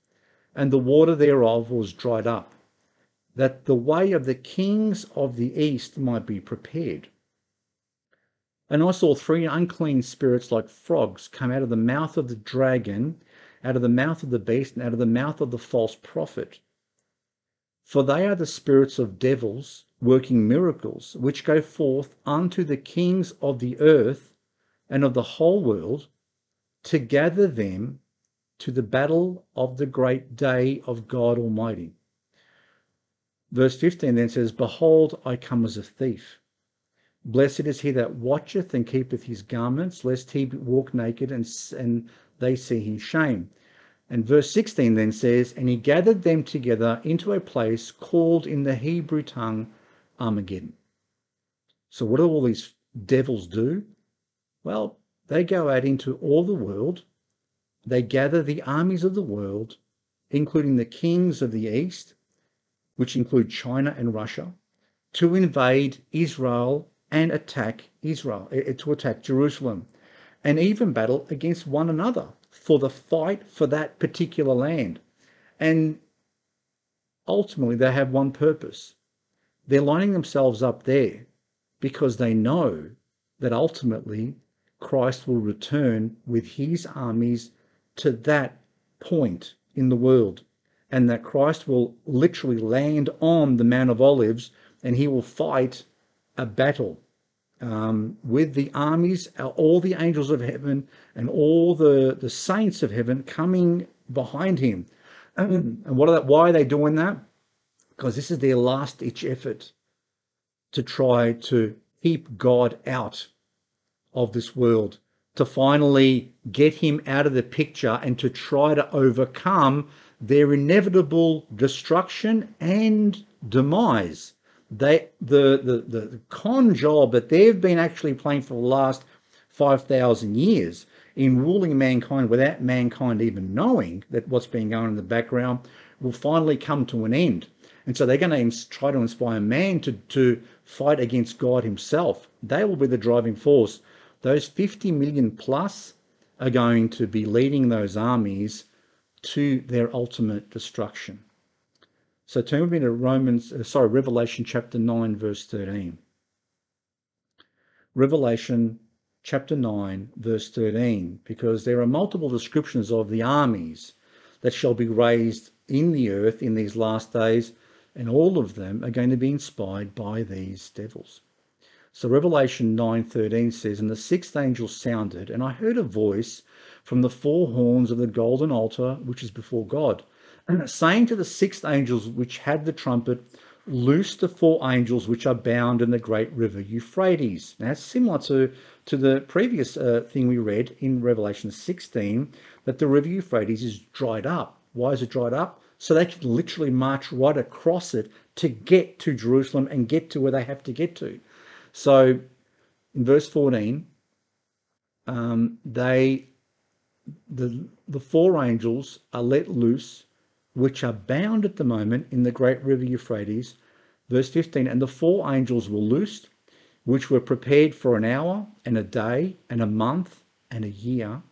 and the water thereof was dried up, that the way of the kings of the east might be prepared. And I saw three unclean spirits like frogs come out of the mouth of the dragon, out of the mouth of the beast, and out of the mouth of the false prophet. For they are the spirits of devils working miracles, which go forth unto the kings of the earth and of the whole world to gather them to the battle of the great day of God Almighty. Verse 15 then says, Behold, I come as a thief. Blessed is he that watcheth and keepeth his garments, lest he walk naked and, and they see his shame. And verse 16 then says, And he gathered them together into a place called in the Hebrew tongue Armageddon. So, what do all these devils do? Well, they go out into all the world, they gather the armies of the world, including the kings of the east, which include China and Russia, to invade Israel and attack Israel, eh, eh, to attack Jerusalem, and even battle against one another for the fight for that particular land. And ultimately, they have one purpose. They're lining themselves up there because they know that ultimately Christ will return with his armies to that point in the world, and that Christ will literally land on the Mount of Olives and he will fight a battle um, with the armies, all the angels of heaven, and all the, the saints of heaven coming behind him. And, and what are that? Why are they doing that? Because this is their last ditch effort to try to keep God out of this world, to finally get him out of the picture and to try to overcome their inevitable destruction and demise they the, the the con job that they've been actually playing for the last 5,000 years in ruling mankind without mankind even knowing that what's been going on in the background will finally come to an end. And so they're going to try to inspire man to, to fight against God himself. They will be the driving force those 50 million plus are going to be leading those armies to their ultimate destruction. So turn with me to Romans, uh, sorry, Revelation chapter 9, verse 13. Revelation chapter 9, verse 13, because there are multiple descriptions of the armies that shall be raised in the earth in these last days, and all of them are going to be inspired by these devils. So Revelation 9:13 says, "And the sixth angel sounded, and I heard a voice from the four horns of the golden altar which is before God, saying to the sixth angels which had the trumpet, loose the four angels which are bound in the great river Euphrates. Now, that's similar to, to the previous uh, thing we read in Revelation 16, that the river Euphrates is dried up. Why is it dried up? So they can literally march right across it to get to Jerusalem and get to where they have to get to. So in verse 14, um, they the the four angels are let loose, which are bound at the moment in the great river Euphrates. Verse 15, and the four angels were loosed, which were prepared for an hour and a day and a month and a year,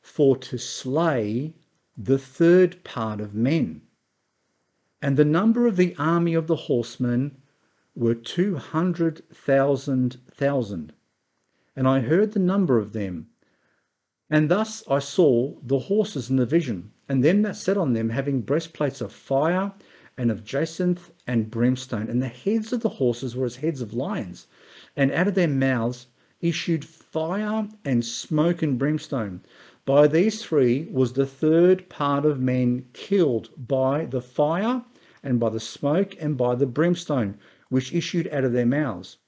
for to slay the third part of men. And the number of the army of the horsemen were two hundred thousand thousand. And I heard the number of them. And thus I saw the horses in the vision, and them that sat on them having breastplates of fire and of jacinth and brimstone. And the heads of the horses were as heads of lions, and out of their mouths issued fire and smoke and brimstone. By these three was the third part of men killed by the fire and by the smoke and by the brimstone which issued out of their mouths.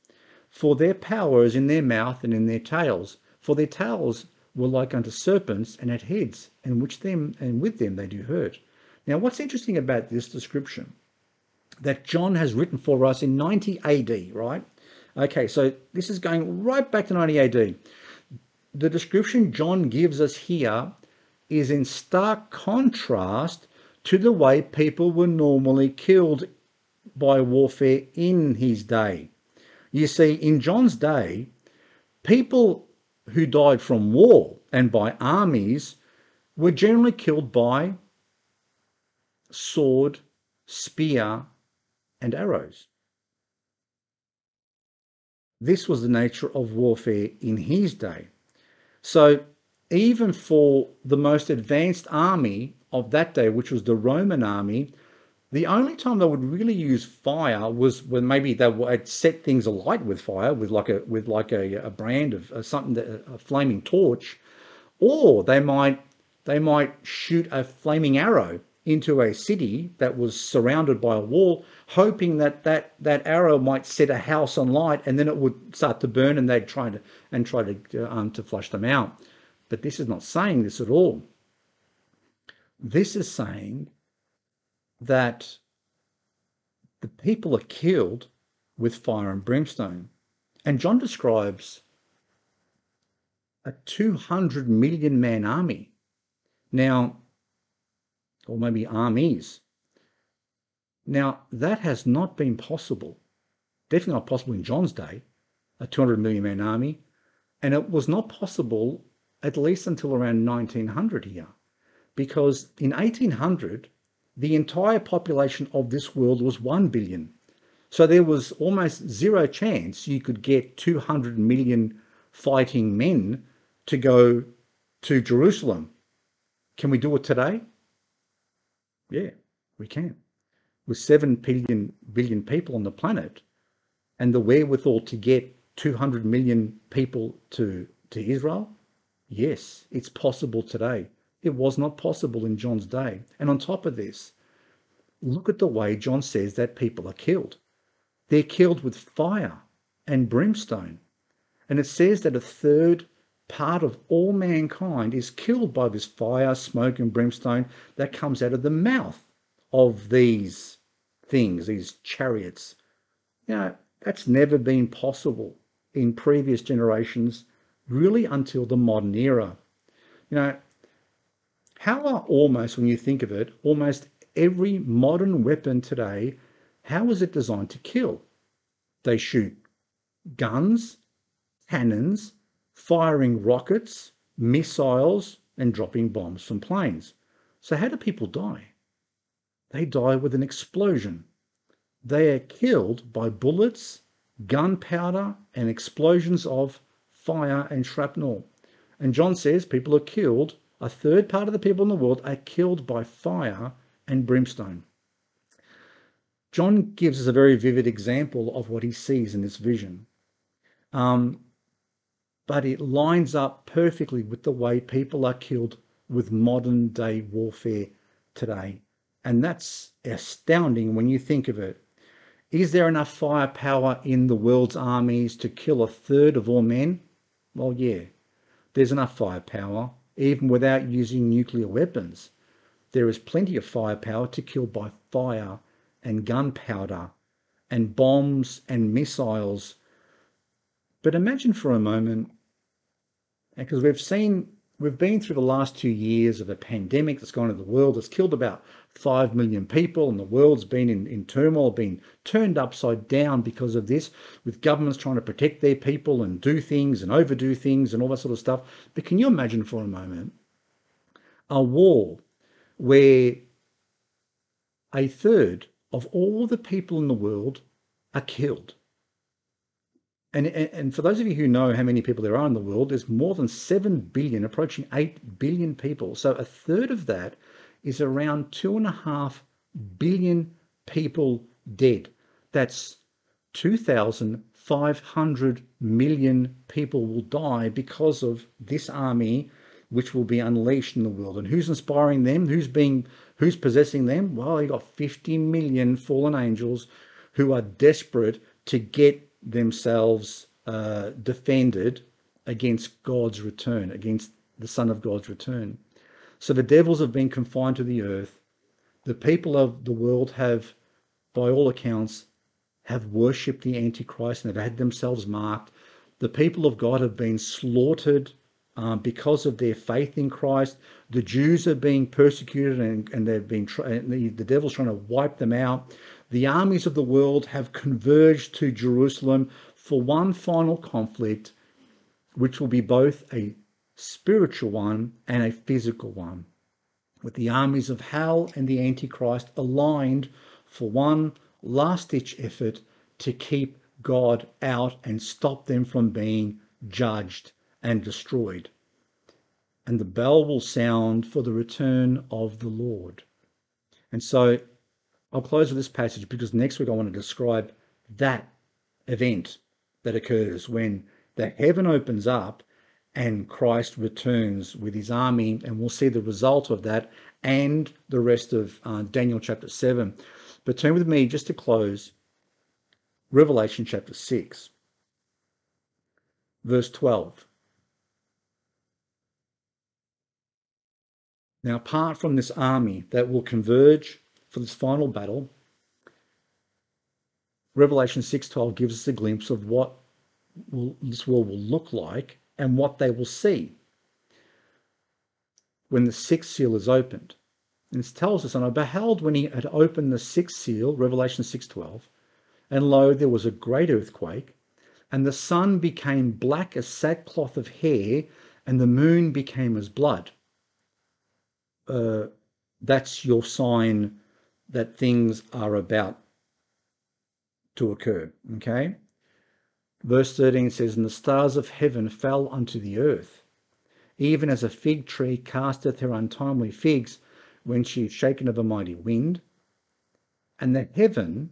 For their power is in their mouth and in their tails. For their tails were like unto serpents and had heads, and which them and with them they do hurt. Now, what's interesting about this description that John has written for us in 90 AD, right? Okay, so this is going right back to 90 AD. The description John gives us here is in stark contrast to the way people were normally killed by warfare in his day. You see, in John's day, people who died from war and by armies were generally killed by sword, spear, and arrows. This was the nature of warfare in his day. So, even for the most advanced army of that day, which was the Roman army, the only time they would really use fire was when maybe they would set things alight with fire, with like a with like a, a brand of uh, something that a flaming torch, or they might they might shoot a flaming arrow into a city that was surrounded by a wall, hoping that that that arrow might set a house on light, and then it would start to burn, and they'd try to and try to uh, um, to flush them out. But this is not saying this at all. This is saying that the people are killed with fire and brimstone. And John describes a 200 million man army. Now, or maybe armies. Now, that has not been possible. Definitely not possible in John's day, a 200 million man army. And it was not possible at least until around 1900 here. Because in 1800, the entire population of this world was 1 billion. So there was almost zero chance you could get 200 million fighting men to go to Jerusalem. Can we do it today? Yeah, we can. With 7 billion, billion people on the planet and the wherewithal to get 200 million people to, to Israel, yes, it's possible today. It was not possible in John's day. And on top of this, look at the way John says that people are killed. They're killed with fire and brimstone. And it says that a third part of all mankind is killed by this fire, smoke, and brimstone that comes out of the mouth of these things, these chariots. You know, that's never been possible in previous generations, really until the modern era. You know, how are almost, when you think of it, almost every modern weapon today, how is it designed to kill? They shoot guns, cannons, firing rockets, missiles, and dropping bombs from planes. So, how do people die? They die with an explosion. They are killed by bullets, gunpowder, and explosions of fire and shrapnel. And John says people are killed, a third part of the people in the world are killed by fire and brimstone. John gives us a very vivid example of what he sees in this vision. Um, but it lines up perfectly with the way people are killed with modern day warfare today. And that's astounding when you think of it. Is there enough firepower in the world's armies to kill a third of all men? Well, yeah, there's enough firepower, even without using nuclear weapons. There is plenty of firepower to kill by fire and gunpowder and bombs and missiles. But imagine for a moment, because we've seen, we've been through the last two years of a pandemic that's gone into the world, that's killed about 5 million people, and the world's been in, in turmoil, been turned upside down because of this, with governments trying to protect their people and do things and overdo things and all that sort of stuff. But can you imagine for a moment a war where a third of all the people in the world are killed. And, and, for those of you who know how many people there are in the world, there's more than 7 billion, approaching 8 billion people. So a third of that is around 2.5 billion people dead. That's 2,500 million people will die because of this army which will be unleashed in the world. And who's inspiring them? Who's being who's possessing them? Well, you've got 50 million fallen angels who are desperate to get themselves uh, defended against God's return, against the Son of God's return. So the devils have been confined to the earth. The people of the world have, by all accounts, have worshipped the Antichrist and have had themselves marked. The people of God have been slaughtered um, because of their faith in Christ. The Jews are being persecuted and, and they've been the, the devil's trying to wipe them out. The armies of the world have converged to Jerusalem for one final conflict, which will be both a spiritual one and a physical one, with the armies of hell and the Antichrist aligned for one last ditch effort to keep God out and stop them from being judged and destroyed. And the bell will sound for the return of the Lord. And so I'll close with this passage because next week I want to describe that event that occurs when the heaven opens up and Christ returns with his army, and we'll see the result of that and the rest of uh, Daniel chapter 7. But turn with me just to close Revelation chapter 6, verse 12. Now, apart from this army that will converge for this final battle, Revelation 6:12 gives us a glimpse of what will, this world will look like and what they will see when the sixth seal is opened. And it tells us, and I beheld when he had opened the sixth seal, Revelation 6:12, and lo, there was a great earthquake, and the sun became black as sackcloth of hair, and the moon became as blood uh, that's your sign that things are about to occur. Okay? Verse 13 says, And the stars of heaven fell unto the earth, even as a fig tree casteth her untimely figs when she is shaken of a mighty wind. And the heaven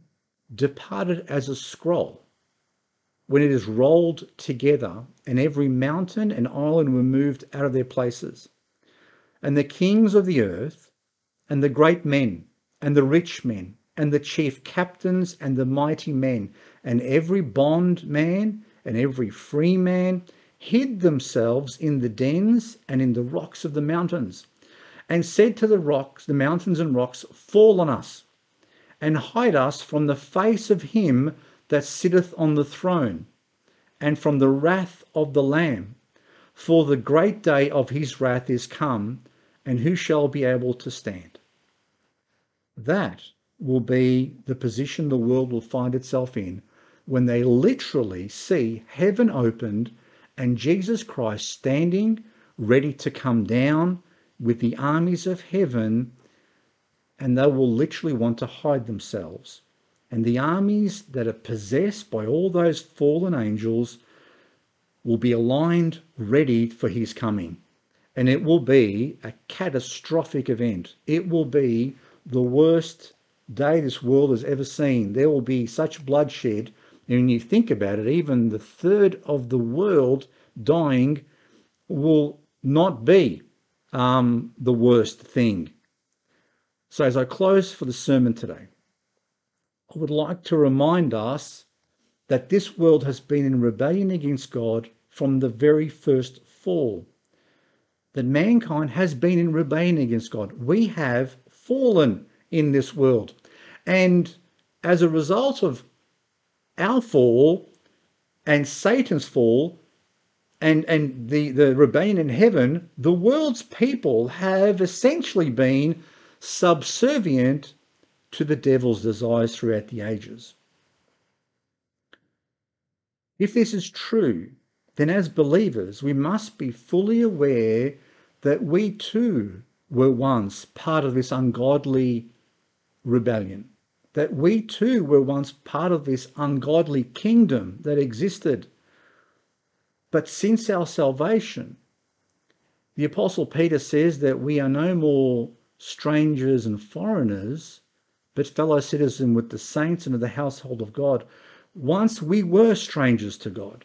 departed as a scroll when it is rolled together, and every mountain and island were moved out of their places and the kings of the earth, and the great men, and the rich men, and the chief captains, and the mighty men, and every bond man, and every free man, hid themselves in the dens and in the rocks of the mountains, and said to the rocks, the mountains and rocks, Fall on us, and hide us from the face of him that sitteth on the throne, and from the wrath of the Lamb. For the great day of his wrath is come, and who shall be able to stand? That will be the position the world will find itself in when they literally see heaven opened and Jesus Christ standing ready to come down with the armies of heaven, and they will literally want to hide themselves. And the armies that are possessed by all those fallen angels will be aligned ready for his coming. And it will be a catastrophic event. It will be the worst day this world has ever seen. There will be such bloodshed. And when you think about it, even the third of the world dying will not be um, the worst thing. So, as I close for the sermon today, I would like to remind us that this world has been in rebellion against God from the very first fall. That mankind has been in rebellion against God. We have fallen in this world. And as a result of our fall and Satan's fall and, and the, the rebellion in heaven, the world's people have essentially been subservient to the devil's desires throughout the ages. If this is true, then as believers, we must be fully aware that we too were once part of this ungodly rebellion, that we too were once part of this ungodly kingdom that existed. But since our salvation, the Apostle Peter says that we are no more strangers and foreigners, but fellow citizens with the saints and of the household of God. Once we were strangers to God.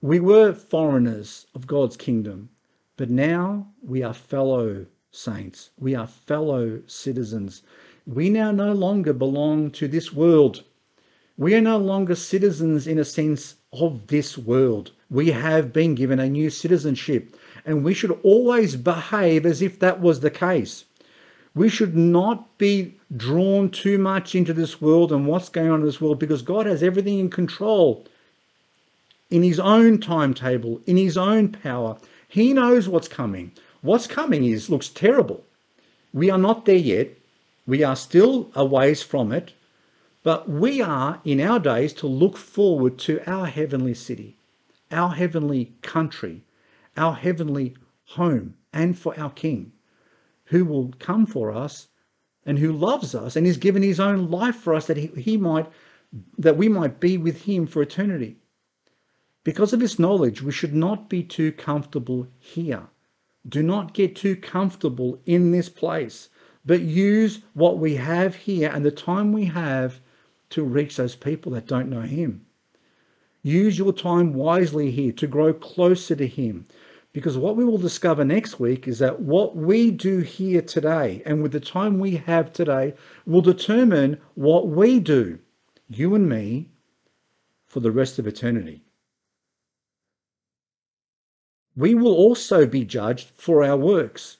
We were foreigners of God's kingdom, but now we are fellow saints. We are fellow citizens. We now no longer belong to this world. We are no longer citizens in a sense of this world. We have been given a new citizenship, and we should always behave as if that was the case. We should not be drawn too much into this world and what's going on in this world because God has everything in control in his own timetable, in his own power. He knows what's coming. What's coming is looks terrible. We are not there yet. We are still a ways from it, but we are in our days to look forward to our heavenly city, our heavenly country, our heavenly home, and for our King, who will come for us and who loves us and has given his own life for us that he, he might that we might be with him for eternity. Because of this knowledge, we should not be too comfortable here. Do not get too comfortable in this place, but use what we have here and the time we have to reach those people that don't know Him. Use your time wisely here to grow closer to Him. Because what we will discover next week is that what we do here today and with the time we have today will determine what we do, you and me, for the rest of eternity we will also be judged for our works.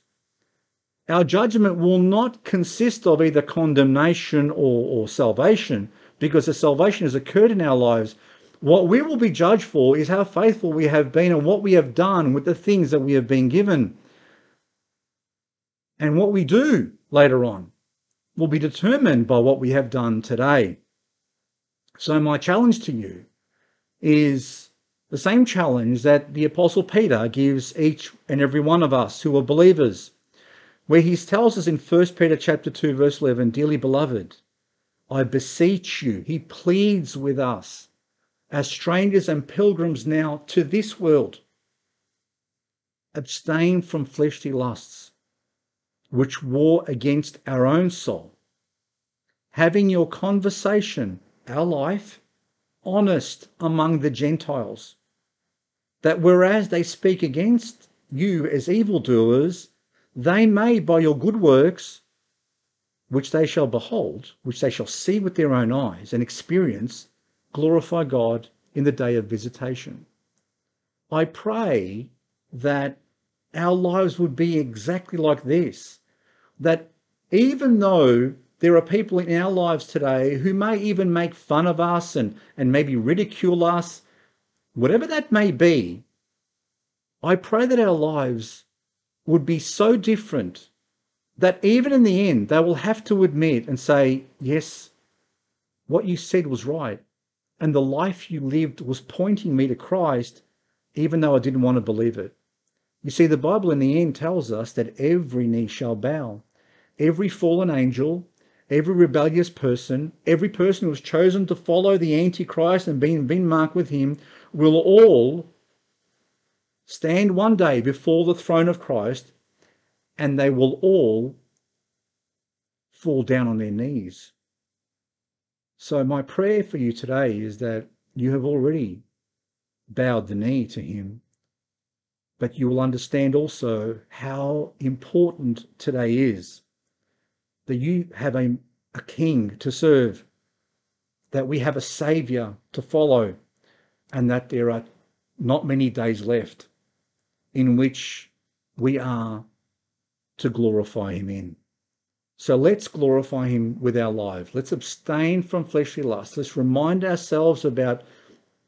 Our judgment will not consist of either condemnation or, or salvation, because the salvation has occurred in our lives. What we will be judged for is how faithful we have been and what we have done with the things that we have been given. And what we do later on will be determined by what we have done today. So, my challenge to you is the same challenge that the Apostle Peter gives each and every one of us who are believers, where he tells us in 1 Peter chapter 2, verse 11, Dearly beloved, I beseech you, he pleads with us as strangers and pilgrims now to this world. Abstain from fleshly lusts, which war against our own soul. Having your conversation, our life, honest among the Gentiles that whereas they speak against you as evildoers, they may by your good works, which they shall behold, which they shall see with their own eyes and experience, glorify God in the day of visitation. I pray that our lives would be exactly like this. That even though there are people in our lives today who may even make fun of us and, and maybe ridicule us whatever that may be, I pray that our lives would be so different that even in the end, they will have to admit and say, Yes, what you said was right. And the life you lived was pointing me to Christ. even though I didn't want to believe it. You see, the Bible in the end tells us that every knee shall bow. Every fallen angel, every rebellious person, every person who has chosen to follow the Antichrist and been, been marked with him will all stand one day before the throne of Christ and they will all fall down on their knees. So, my prayer for you today is that you have already bowed the knee to him, but you will understand also how important today is that you have a, a king to serve, that we have a savior to follow, and that there are not many days left in which we are to glorify him in. So let's glorify him with our lives. Let's abstain from fleshly lusts. Let's remind ourselves about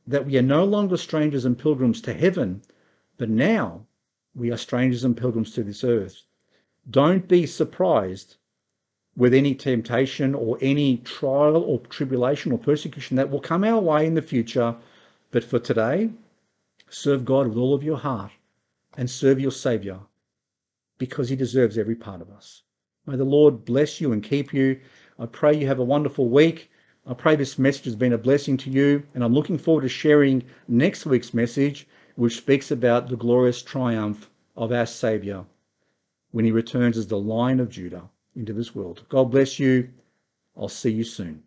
that we are no longer strangers and pilgrims to heaven, but now we are strangers and pilgrims to this earth. Don't be surprised with any temptation or any trial or tribulation or persecution that will come our way in the future. But for today, serve God with all of your heart and serve your Saviour because he deserves every part of us. May the Lord bless you and keep you. I pray you have a wonderful week. I pray this message has been a blessing to you, and I'm looking forward to sharing next week's message, which speaks about the glorious triumph of our Saviour when he returns as the Lion of Judah into this world. God bless you. I'll see you soon.